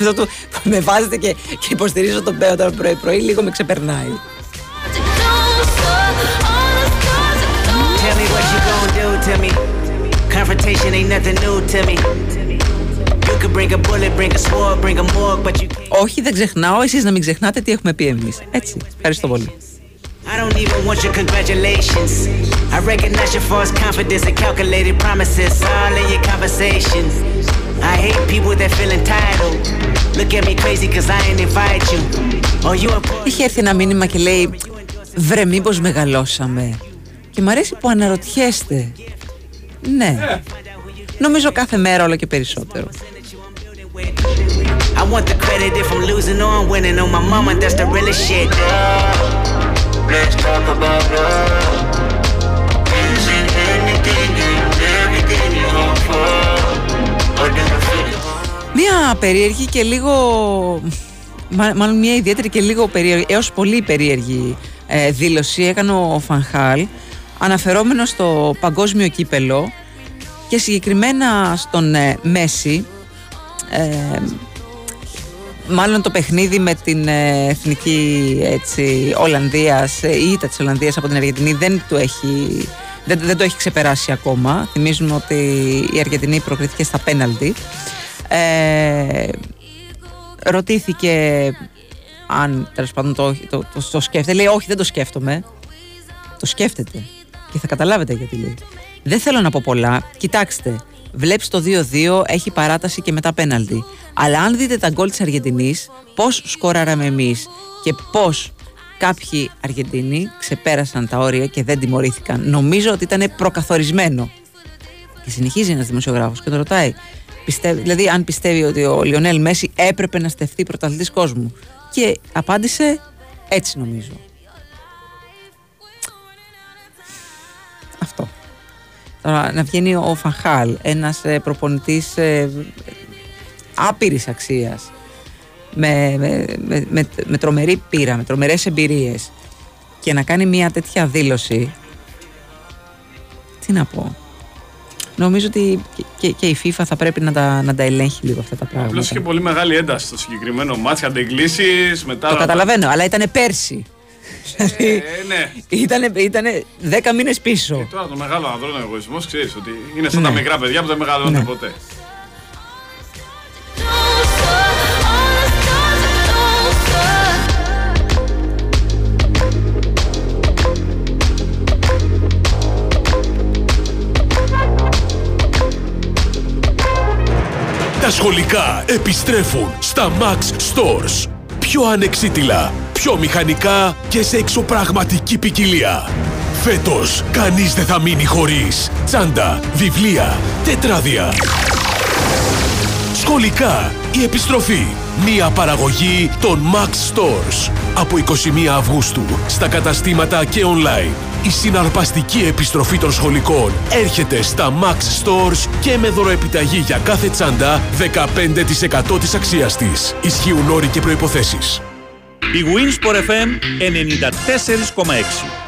Αυτό το- με βάζετε και, και υποστηρίζω τον Μπέο τώρα πρωί-πρωί, λίγο με ξεπερνάει. Tell me what you gon' do to me. Confrontation ain't nothing new to me. You could bring a bullet, bring a sword, bring a morgue, but you can't. Όχι, δεν ξεχνάω. Εσείς να μην ξεχνάτε τι έχουμε πει εμείς. Έτσι. Ευχαριστώ πολύ. I don't even want your congratulations. I recognize your false confidence and calculated promises all in your conversations. I hate people that feel entitled. Look at me crazy cause I ain't invite you. Oh, you a Είχε έρθει ένα μήνυμα και λέει Βρε μήπως μεγαλώσαμε Και μ' αρέσει που αναρωτιέστε Ναι Νομίζω κάθε μέρα όλο και περισσότερο I want the credit if I'm losing or I'm winning on my mama, that's the realest shit. Let's talk about love. Is it anything and everything you hope for? Or do you feel it? Μία περίεργη και λίγο μα- Μάλλον μια ιδιαίτερη και λίγο περίεργη Έως πολύ περίεργη ε, δήλωση Έκανε ο Φανχάλ Αναφερόμενο στο παγκόσμιο κύπελο Και συγκεκριμένα στον ε, Μέση ε, μάλλον το παιχνίδι με την ε, εθνική έτσι, Ολλανδίας ε, η ήττα της Ολλανδίας από την Αργεντινή δεν, του έχει, δεν, δεν το έχει ξεπεράσει ακόμα. Θυμίζουμε ότι η Αργεντινή προκρίθηκε στα πέναλτι. Ε, ρωτήθηκε αν τέλος πάντων το, το, το, το σκέφτεται. Λέει όχι δεν το σκέφτομαι. Το σκέφτεται. Και θα καταλάβετε γιατί λέει. Δεν θέλω να πω πολλά. Κοιτάξτε, βλέπεις το 2-2, έχει παράταση και μετά πέναλτι. Αλλά αν δείτε τα γκολ της Αργεντινής, πώς σκόραραμε εμείς και πώς κάποιοι Αργεντίνοι ξεπέρασαν τα όρια και δεν τιμωρήθηκαν. Νομίζω ότι ήταν προκαθορισμένο. Και συνεχίζει ένας δημοσιογράφος και το ρωτάει. Πιστεύει, δηλαδή, αν πιστεύει ότι ο Λιονέλ Μέση έπρεπε να στεφτεί πρωταθλητής κόσμου. Και απάντησε έτσι νομίζω. Αυτό. Τώρα να βγαίνει ο Φαχάλ, ένας ε, προπονητής ε, άπειρης αξίας, με, με, με, με, με τρομερή πείρα, με τρομερές εμπειρίες και να κάνει μια τέτοια δήλωση, τι να πω, νομίζω ότι και, και- και η FIFA θα πρέπει να τα, να τα ελέγχει λίγο αυτά τα Απλώς πράγματα. είχε πολύ μεγάλη ένταση στο συγκεκριμένο μάτσο. Αντεγκλήσει μετά. Το καταλαβαίνω, αλλά ήταν πέρσι. Δηλαδή, Ε, ναι. Ήτανε, ήτανε 10 μήνες πίσω. Τώρα το μεγάλο ανδρώνο εγωισμός ξέρεις ότι είναι σαν Ναι. τα μικρά παιδιά που δεν μεγαλώνουν Ναι. ποτέ. Τα σχολικά επιστρέφουν στα Max Stores. Πιο ανεξίτηλα, πιο μηχανικά και σε εξωπραγματική ποικιλία. Φέτος, κανείς δεν θα μείνει χωρίς τσάντα, βιβλία, τετράδια. Σχολικά, η επιστροφή. Μία παραγωγή των Max Stores. Από 21 Αυγούστου, στα καταστήματα και online. Η συναρπαστική επιστροφή των σχολικών έρχεται στα Max Stores και με δωροεπιταγή για κάθε τσάντα 15% της αξίας της. Ισχύουν όροι και προϋποθέσεις. Η Winsport FM 94,6.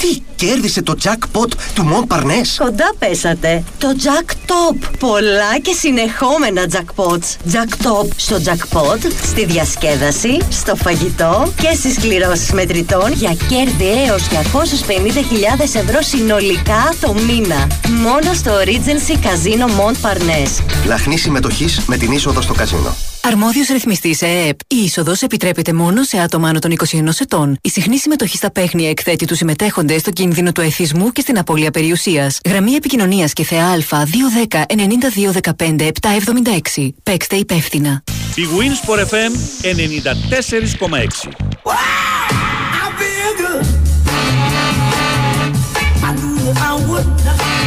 Τι, κέρδισε το jackpot του Μον Παρνέ. Κοντά πέσατε. Το Jack Top. Πολλά και συνεχόμενα jackpots. Jack Top στο jackpot, στη διασκέδαση, στο φαγητό και στις κληρώσεις μετρητών για κέρδη έως 250.000 ευρώ συνολικά το μήνα. Μόνο στο Regency Casino Mont Parnes. Λαχνή συμμετοχής με την είσοδο στο καζίνο. Αρμόδιος ρυθμιστής ΕΕΠ. Η είσοδος επιτρέπεται μόνο σε άτομα άνω των 21 ετών. Η συχνή συμμετοχή στα παίχνια εκθέτει τους συμμετέχοντες στο κίνδυνο του εθισμού και στην απώλεια περιουσίας. Γραμμή επικοινωνίας και ΘΕΑ 210 9215 776. Παίξτε υπεύθυνα. Η Winsport FM 94,6. I feel good. I knew that I would. I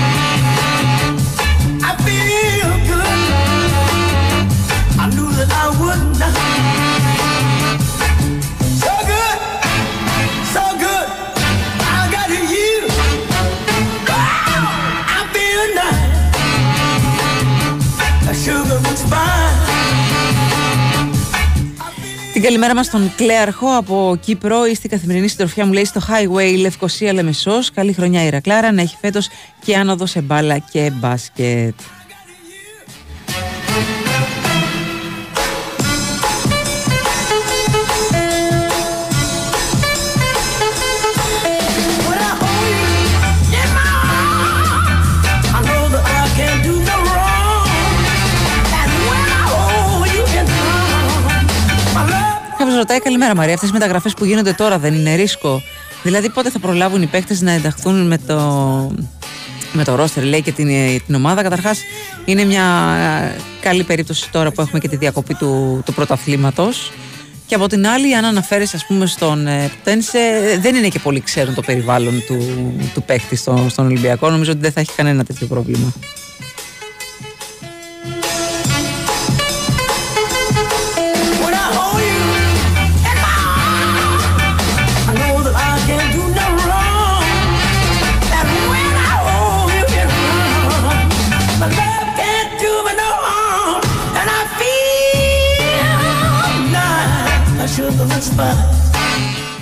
Την καλημέρα μας στον Κλέαρχο από Κύπρο ή στην καθημερινή συντροφιά μου λέει στο Highway Λευκοσία Λεμεσός. Καλή χρονιά η Ρακλάρα να έχει φέτος και άνοδο σε μπάλα και μπάσκετ. Ρωτάει, καλημέρα Μαρία, αυτές οι μεταγραφές που γίνονται τώρα δεν είναι ρίσκο; Δηλαδή, πότε θα προλάβουν οι παίκτες να ενταχθούν με το, με το ρόστερ, λέει και την, την ομάδα; Καταρχάς, είναι μια ε, καλή περίπτωση τώρα που έχουμε και τη διακοπή του, του πρωταθλήματος. Και από την άλλη, αν αναφέρεσαι, ας πούμε, στον ε, Πτένσε, ε, δεν είναι και πολύ ξέρουν το περιβάλλον του, του παίκτη στο, στον Ολυμπιακό. Νομίζω ότι δεν θα έχει κανένα τέτοιο πρόβλημα.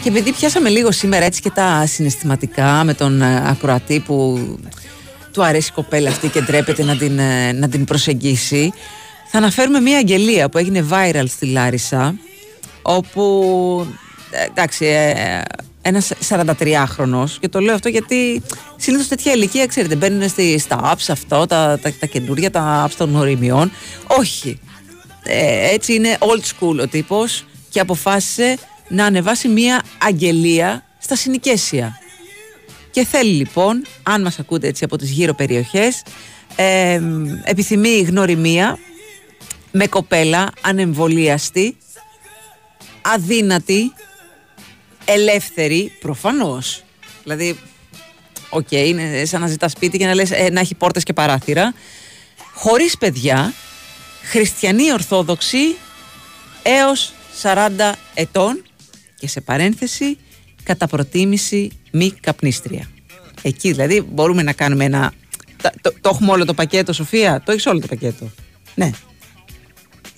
Και επειδή πιάσαμε λίγο σήμερα έτσι και τα συναισθηματικά με τον ε, ακροατή που του αρέσει η κοπέλα αυτή και ντρέπεται να την, ε, να την προσεγγίσει, θα αναφέρουμε μια αγγελία που έγινε viral στη Λάρισα, όπου, ε, εντάξει, ε, ένας 43χρονος, και το λέω αυτό γιατί συνήθως τέτοια ηλικία, ξέρετε, μπαίνουν στη, στα apps αυτό, τα, τα, τα καινούργια, τα apps των οριμιών. Όχι. Ε, έτσι είναι old school ο τύπος και αποφάσισε να ανεβάσει μια αγγελία στα συνοικέσια. Και θέλει λοιπόν, αν μας ακούτε έτσι από τις γύρω περιοχές, ε, επιθυμεί γνωριμία με κοπέλα ανεμβολίαστη, αδύνατη, ελεύθερη, προφανώς. Δηλαδή, οκ, είναι σαν να ζητάς σπίτι και να λες ε, να έχει πόρτες και παράθυρα. Χωρίς παιδιά, χριστιανή ορθόδοξη έως 40 ετών και σε παρένθεση κατά προτίμηση μη καπνίστρια. Εκεί δηλαδή μπορούμε να κάνουμε ένα. τα- Το, το έχουμε όλο το πακέτο, Σοφία; Το έχεις όλο το πακέτο; Ναι.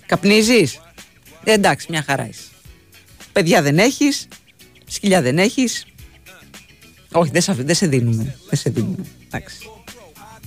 Καπνίζεις; εντάξει, μια χαρά είσαι. Παιδιά δεν έχεις. Σκυλιά δεν έχεις. Όχι, δεν σε, δεν σε δίνουμε. Δεν σε δίνουμε. Εντάξει.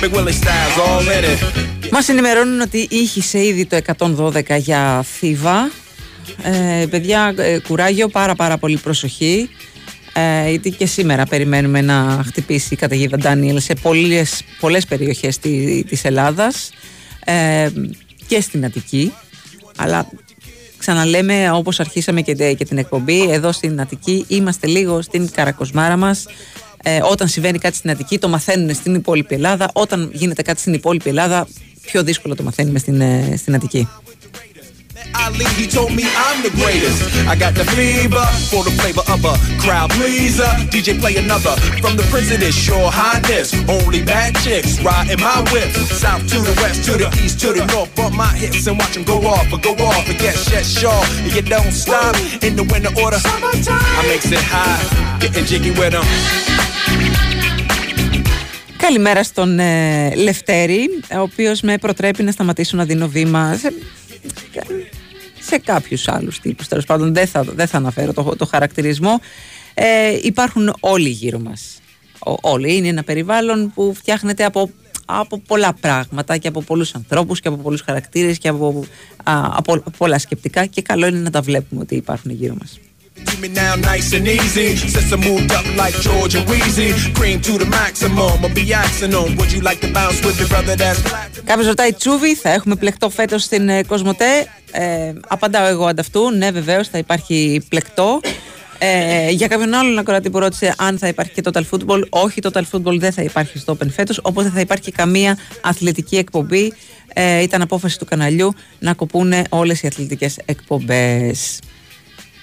Big Willie styles all in it. Μας ενημερώνουν ότι ήχησε ήδη το 112 για θύβα. Ε, παιδιά, ε, κουράγιο, πάρα πάρα πολύ προσοχή. Ε, γιατί και σήμερα περιμένουμε να χτυπήσει η καταιγίδα Ντάνιελ σε πολλές, πολλές περιοχές τη, της Ελλάδας ε, και στην Αττική. Αλλά ξαναλέμε όπως αρχίσαμε και, και την εκπομπή, εδώ στην Αττική είμαστε λίγο στην καρακοσμάρα μας. Ε, όταν συμβαίνει κάτι στην Αττική το μαθαίνουν στην υπόλοιπη Ελλάδα. Όταν γίνεται κάτι στην υπόλοιπη Ελλάδα πιο δύσκολο το μαθαίνουμε στην, ε, στην Αττική. Ali, he told me I'm the greatest. I got the fever for the flavor of a crowd pleaser. DJ play another from the this sure highness. Only bad chicks riding my whip. South to the west, to the east, to the north. Bump my hips and watch them go off, but go off and get shit sure. You don't stop in the winter order. I makes it high, getting jiggy with them. Καλημέρα στον ε, Λευτέρη, ο οποίος με προτρέπει να σταματήσω να δίνω βήμα σε, σε κάποιους άλλους τύπους. Τέλος πάντων δεν θα, δεν θα αναφέρω το, το χαρακτηρισμό. Ε, υπάρχουν όλοι γύρω μας. Ο, όλοι. Είναι ένα περιβάλλον που φτιάχνεται από, από πολλά πράγματα και από πολλούς ανθρώπους και από πολλούς χαρακτήρες και από, α, από πολλά σκεπτικά και καλό είναι να τα βλέπουμε ότι υπάρχουν γύρω μας. Keep me now nice and easy. Since I moved up like George and Wheezy. Cream to the maximum. I'll be axing on. Would you like to bounce with your brother that's black? Κάποιος ρωτάει Τσούβι, θα έχουμε πλεκτό φέτος στην ε, Κοσμοτέ; Ε, απαντάω εγώ ανταυτού. Ναι, βεβαίως θα υπάρχει πλεκτό. Ε, για κάποιον άλλον ακροατή που ρώτησε αν θα υπάρχει και Total Football, όχι, Total Football δεν θα υπάρχει στο Open φέτος, όπω δεν θα υπάρχει καμία αθλητική εκπομπή. Ε, ήταν απόφαση του καναλιού να κοπούνε όλες οι αθλητικές εκπομπές.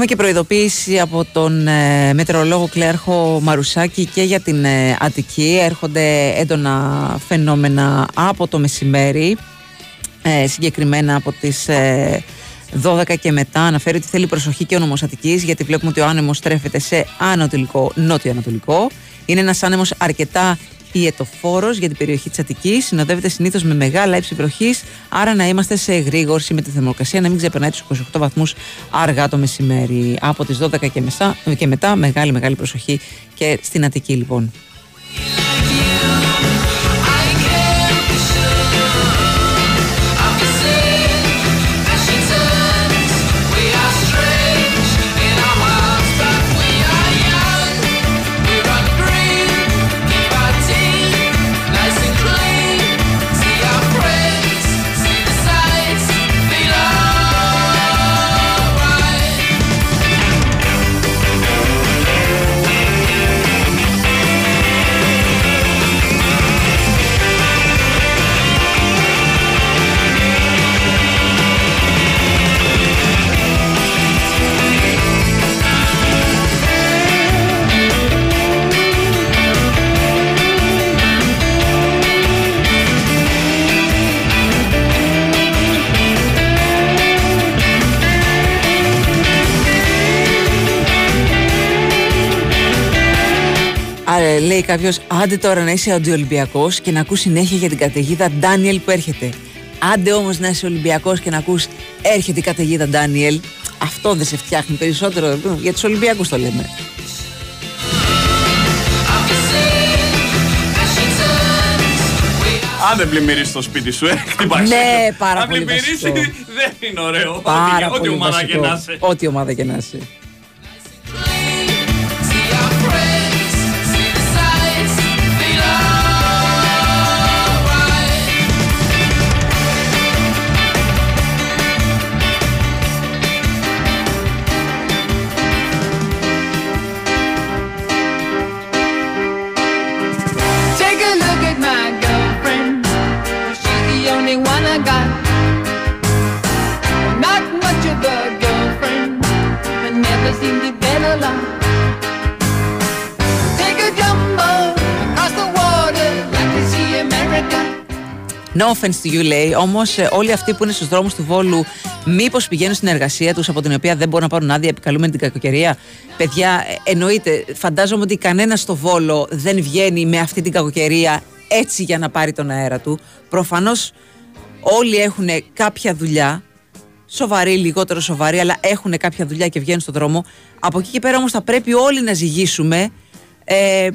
Έχουμε και προειδοποίηση από τον ε, μετεωρολόγο Κλέαρχο Μαρουσάκη και για την ε, Αττική. Έρχονται έντονα φαινόμενα από το μεσημέρι, ε, συγκεκριμένα από τις ε, 12 και μετά. Αναφέρει ότι θέλει προσοχή και ο νομός Αττικής, γιατί βλέπουμε ότι ο άνεμος στρέφεται σε ανατολικό, νότιο-ανατολικό. Είναι ένας άνεμος αρκετά ιετοφόρος για την περιοχή της Αττικής. Συνοδεύεται συνήθως με μεγάλα ύψη βροχής, άρα να είμαστε σε εγρήγορση με τη θερμοκρασία, να μην ξεπερνάει τους 28 βαθμούς αργά το μεσημέρι. Από τις 12 και, μεσά, και μετά μεγάλη μεγάλη προσοχή και στην Αττική λοιπόν. Κάποιος, άντε τώρα να είσαι αντιολυμπιακό και να ακούς συνέχεια για την καταιγίδα Ντάνιελ που έρχεται. Άντε όμως να είσαι Ολυμπιακός και να ακούς έρχεται η καταιγίδα Ντάνιελ. Αυτό δεν σε φτιάχνει περισσότερο. Για τους Ολυμπιακούς το λέμε. Αν δεν πλημμυρίσεις το σπίτι σου, ε, χτυπάει. Ναι, πάρα Αν πολύ πλημμυρίσεις, βασικό. δεν είναι ωραίο. Πάρα Ό,τι- Ό,τι πολύ ομάδα και βασικό. να είσαι. Ό,τι ομάδα και να είσαι. No offense to you, λέει. Όμως, όλοι αυτοί που είναι στους δρόμους του Βόλου, μήπως πηγαίνουν στην εργασία τους από την οποία δεν μπορούν να πάρουν άδεια επικαλούμενη την κακοκαιρία. Παιδιά, ε, εννοείται, φαντάζομαι ότι κανένας στο Βόλο δεν βγαίνει με αυτή την κακοκαιρία έτσι για να πάρει τον αέρα του. Προφανώς όλοι έχουν κάποια δουλειά. Σοβαρή, λιγότερο σοβαρή, αλλά έχουν κάποια δουλειά και βγαίνουν στον δρόμο. Από εκεί και πέρα όμως θα πρέπει όλοι να ζυγίσουμε ε,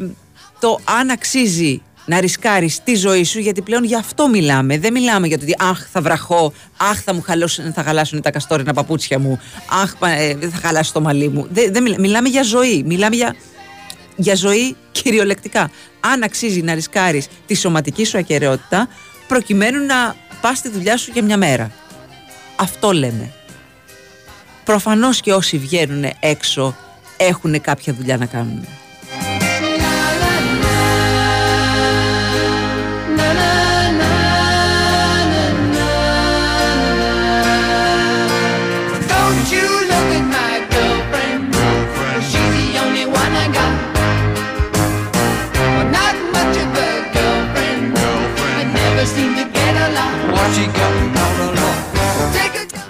το αν αξίζει να ρισκάρεις τη ζωή σου, γιατί πλέον γι' αυτό μιλάμε. Δεν μιλάμε για το ότι αχ, θα βραχώ, αχ, θα μου χαλάσουν, θα χαλάσουν τα καστόρινα παπούτσια μου, αχ, πα- ε, θα χαλάσει το μαλλί μου. Δεν, δεν μιλά- μιλάμε για ζωή. Μιλάμε για, για ζωή κυριολεκτικά. Αν αξίζει να ρισκάρεις τη σωματική σου ακαιρεότητα, προκειμένου να πας στη δουλειά σου για μια μέρα. Αυτό λέμε. Προφανώς και όσοι βγαίνουν έξω έχουν κάποια δουλειά να κάνουν.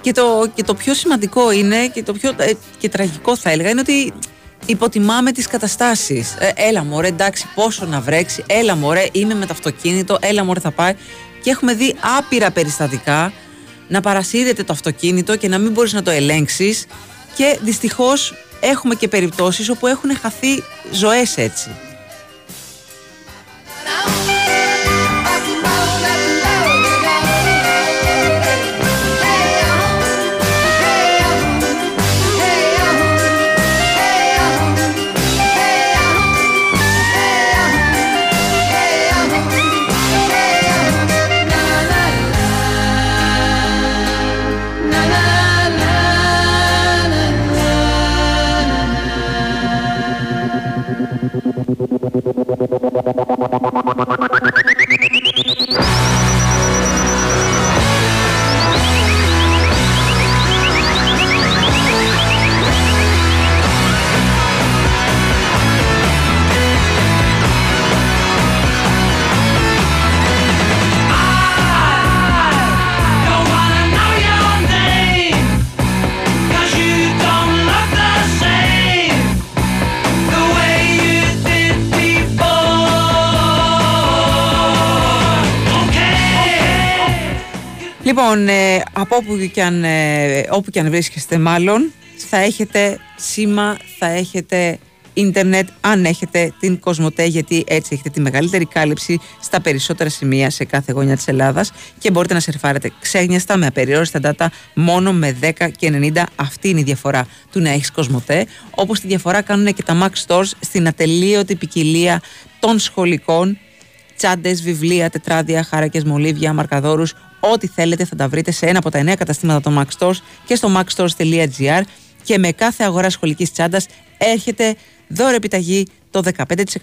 Και το, και το πιο σημαντικό είναι και το πιο ε, και τραγικό θα έλεγα είναι ότι υποτιμάμε τις καταστάσεις. Ε, έλα μωρέ εντάξει πόσο να βρέξει, έλα μωρέ είμαι με το αυτοκίνητο, έλα μωρέ θα πάει. Και έχουμε δει άπειρα περιστατικά να παρασύρεται το αυτοκίνητο και να μην μπορείς να το ελέγξεις και δυστυχώς έχουμε και περιπτώσεις όπου έχουν χαθεί ζωές έτσι. Thank you. Λοιπόν, ε, από όπου και, αν, ε, όπου και αν βρίσκεστε μάλλον, θα έχετε σήμα, θα έχετε ίντερνετ, αν έχετε την Κοσμοτέ, γιατί έτσι έχετε τη μεγαλύτερη κάλυψη στα περισσότερα σημεία σε κάθε γωνιά της Ελλάδας και μπορείτε να σερφάρετε ξένιαστα με απεριόριστα data μόνο με 10 και 90. Αυτή είναι η διαφορά του να έχεις Κοσμοτέ, όπως τη διαφορά κάνουν και τα Max Stores στην ατελείωτη ποικιλία των σχολικών τσάντες, βιβλία, τετράδια, χάρακε, μολύβια, μαρκαδόρους. Ό,τι θέλετε θα τα βρείτε σε ένα από τα εννέα καταστήματα των Max Stores και στο maxstores.gr. Και με κάθε αγορά σχολικής τσάντας έρχεται δώρο επιταγή το 15% της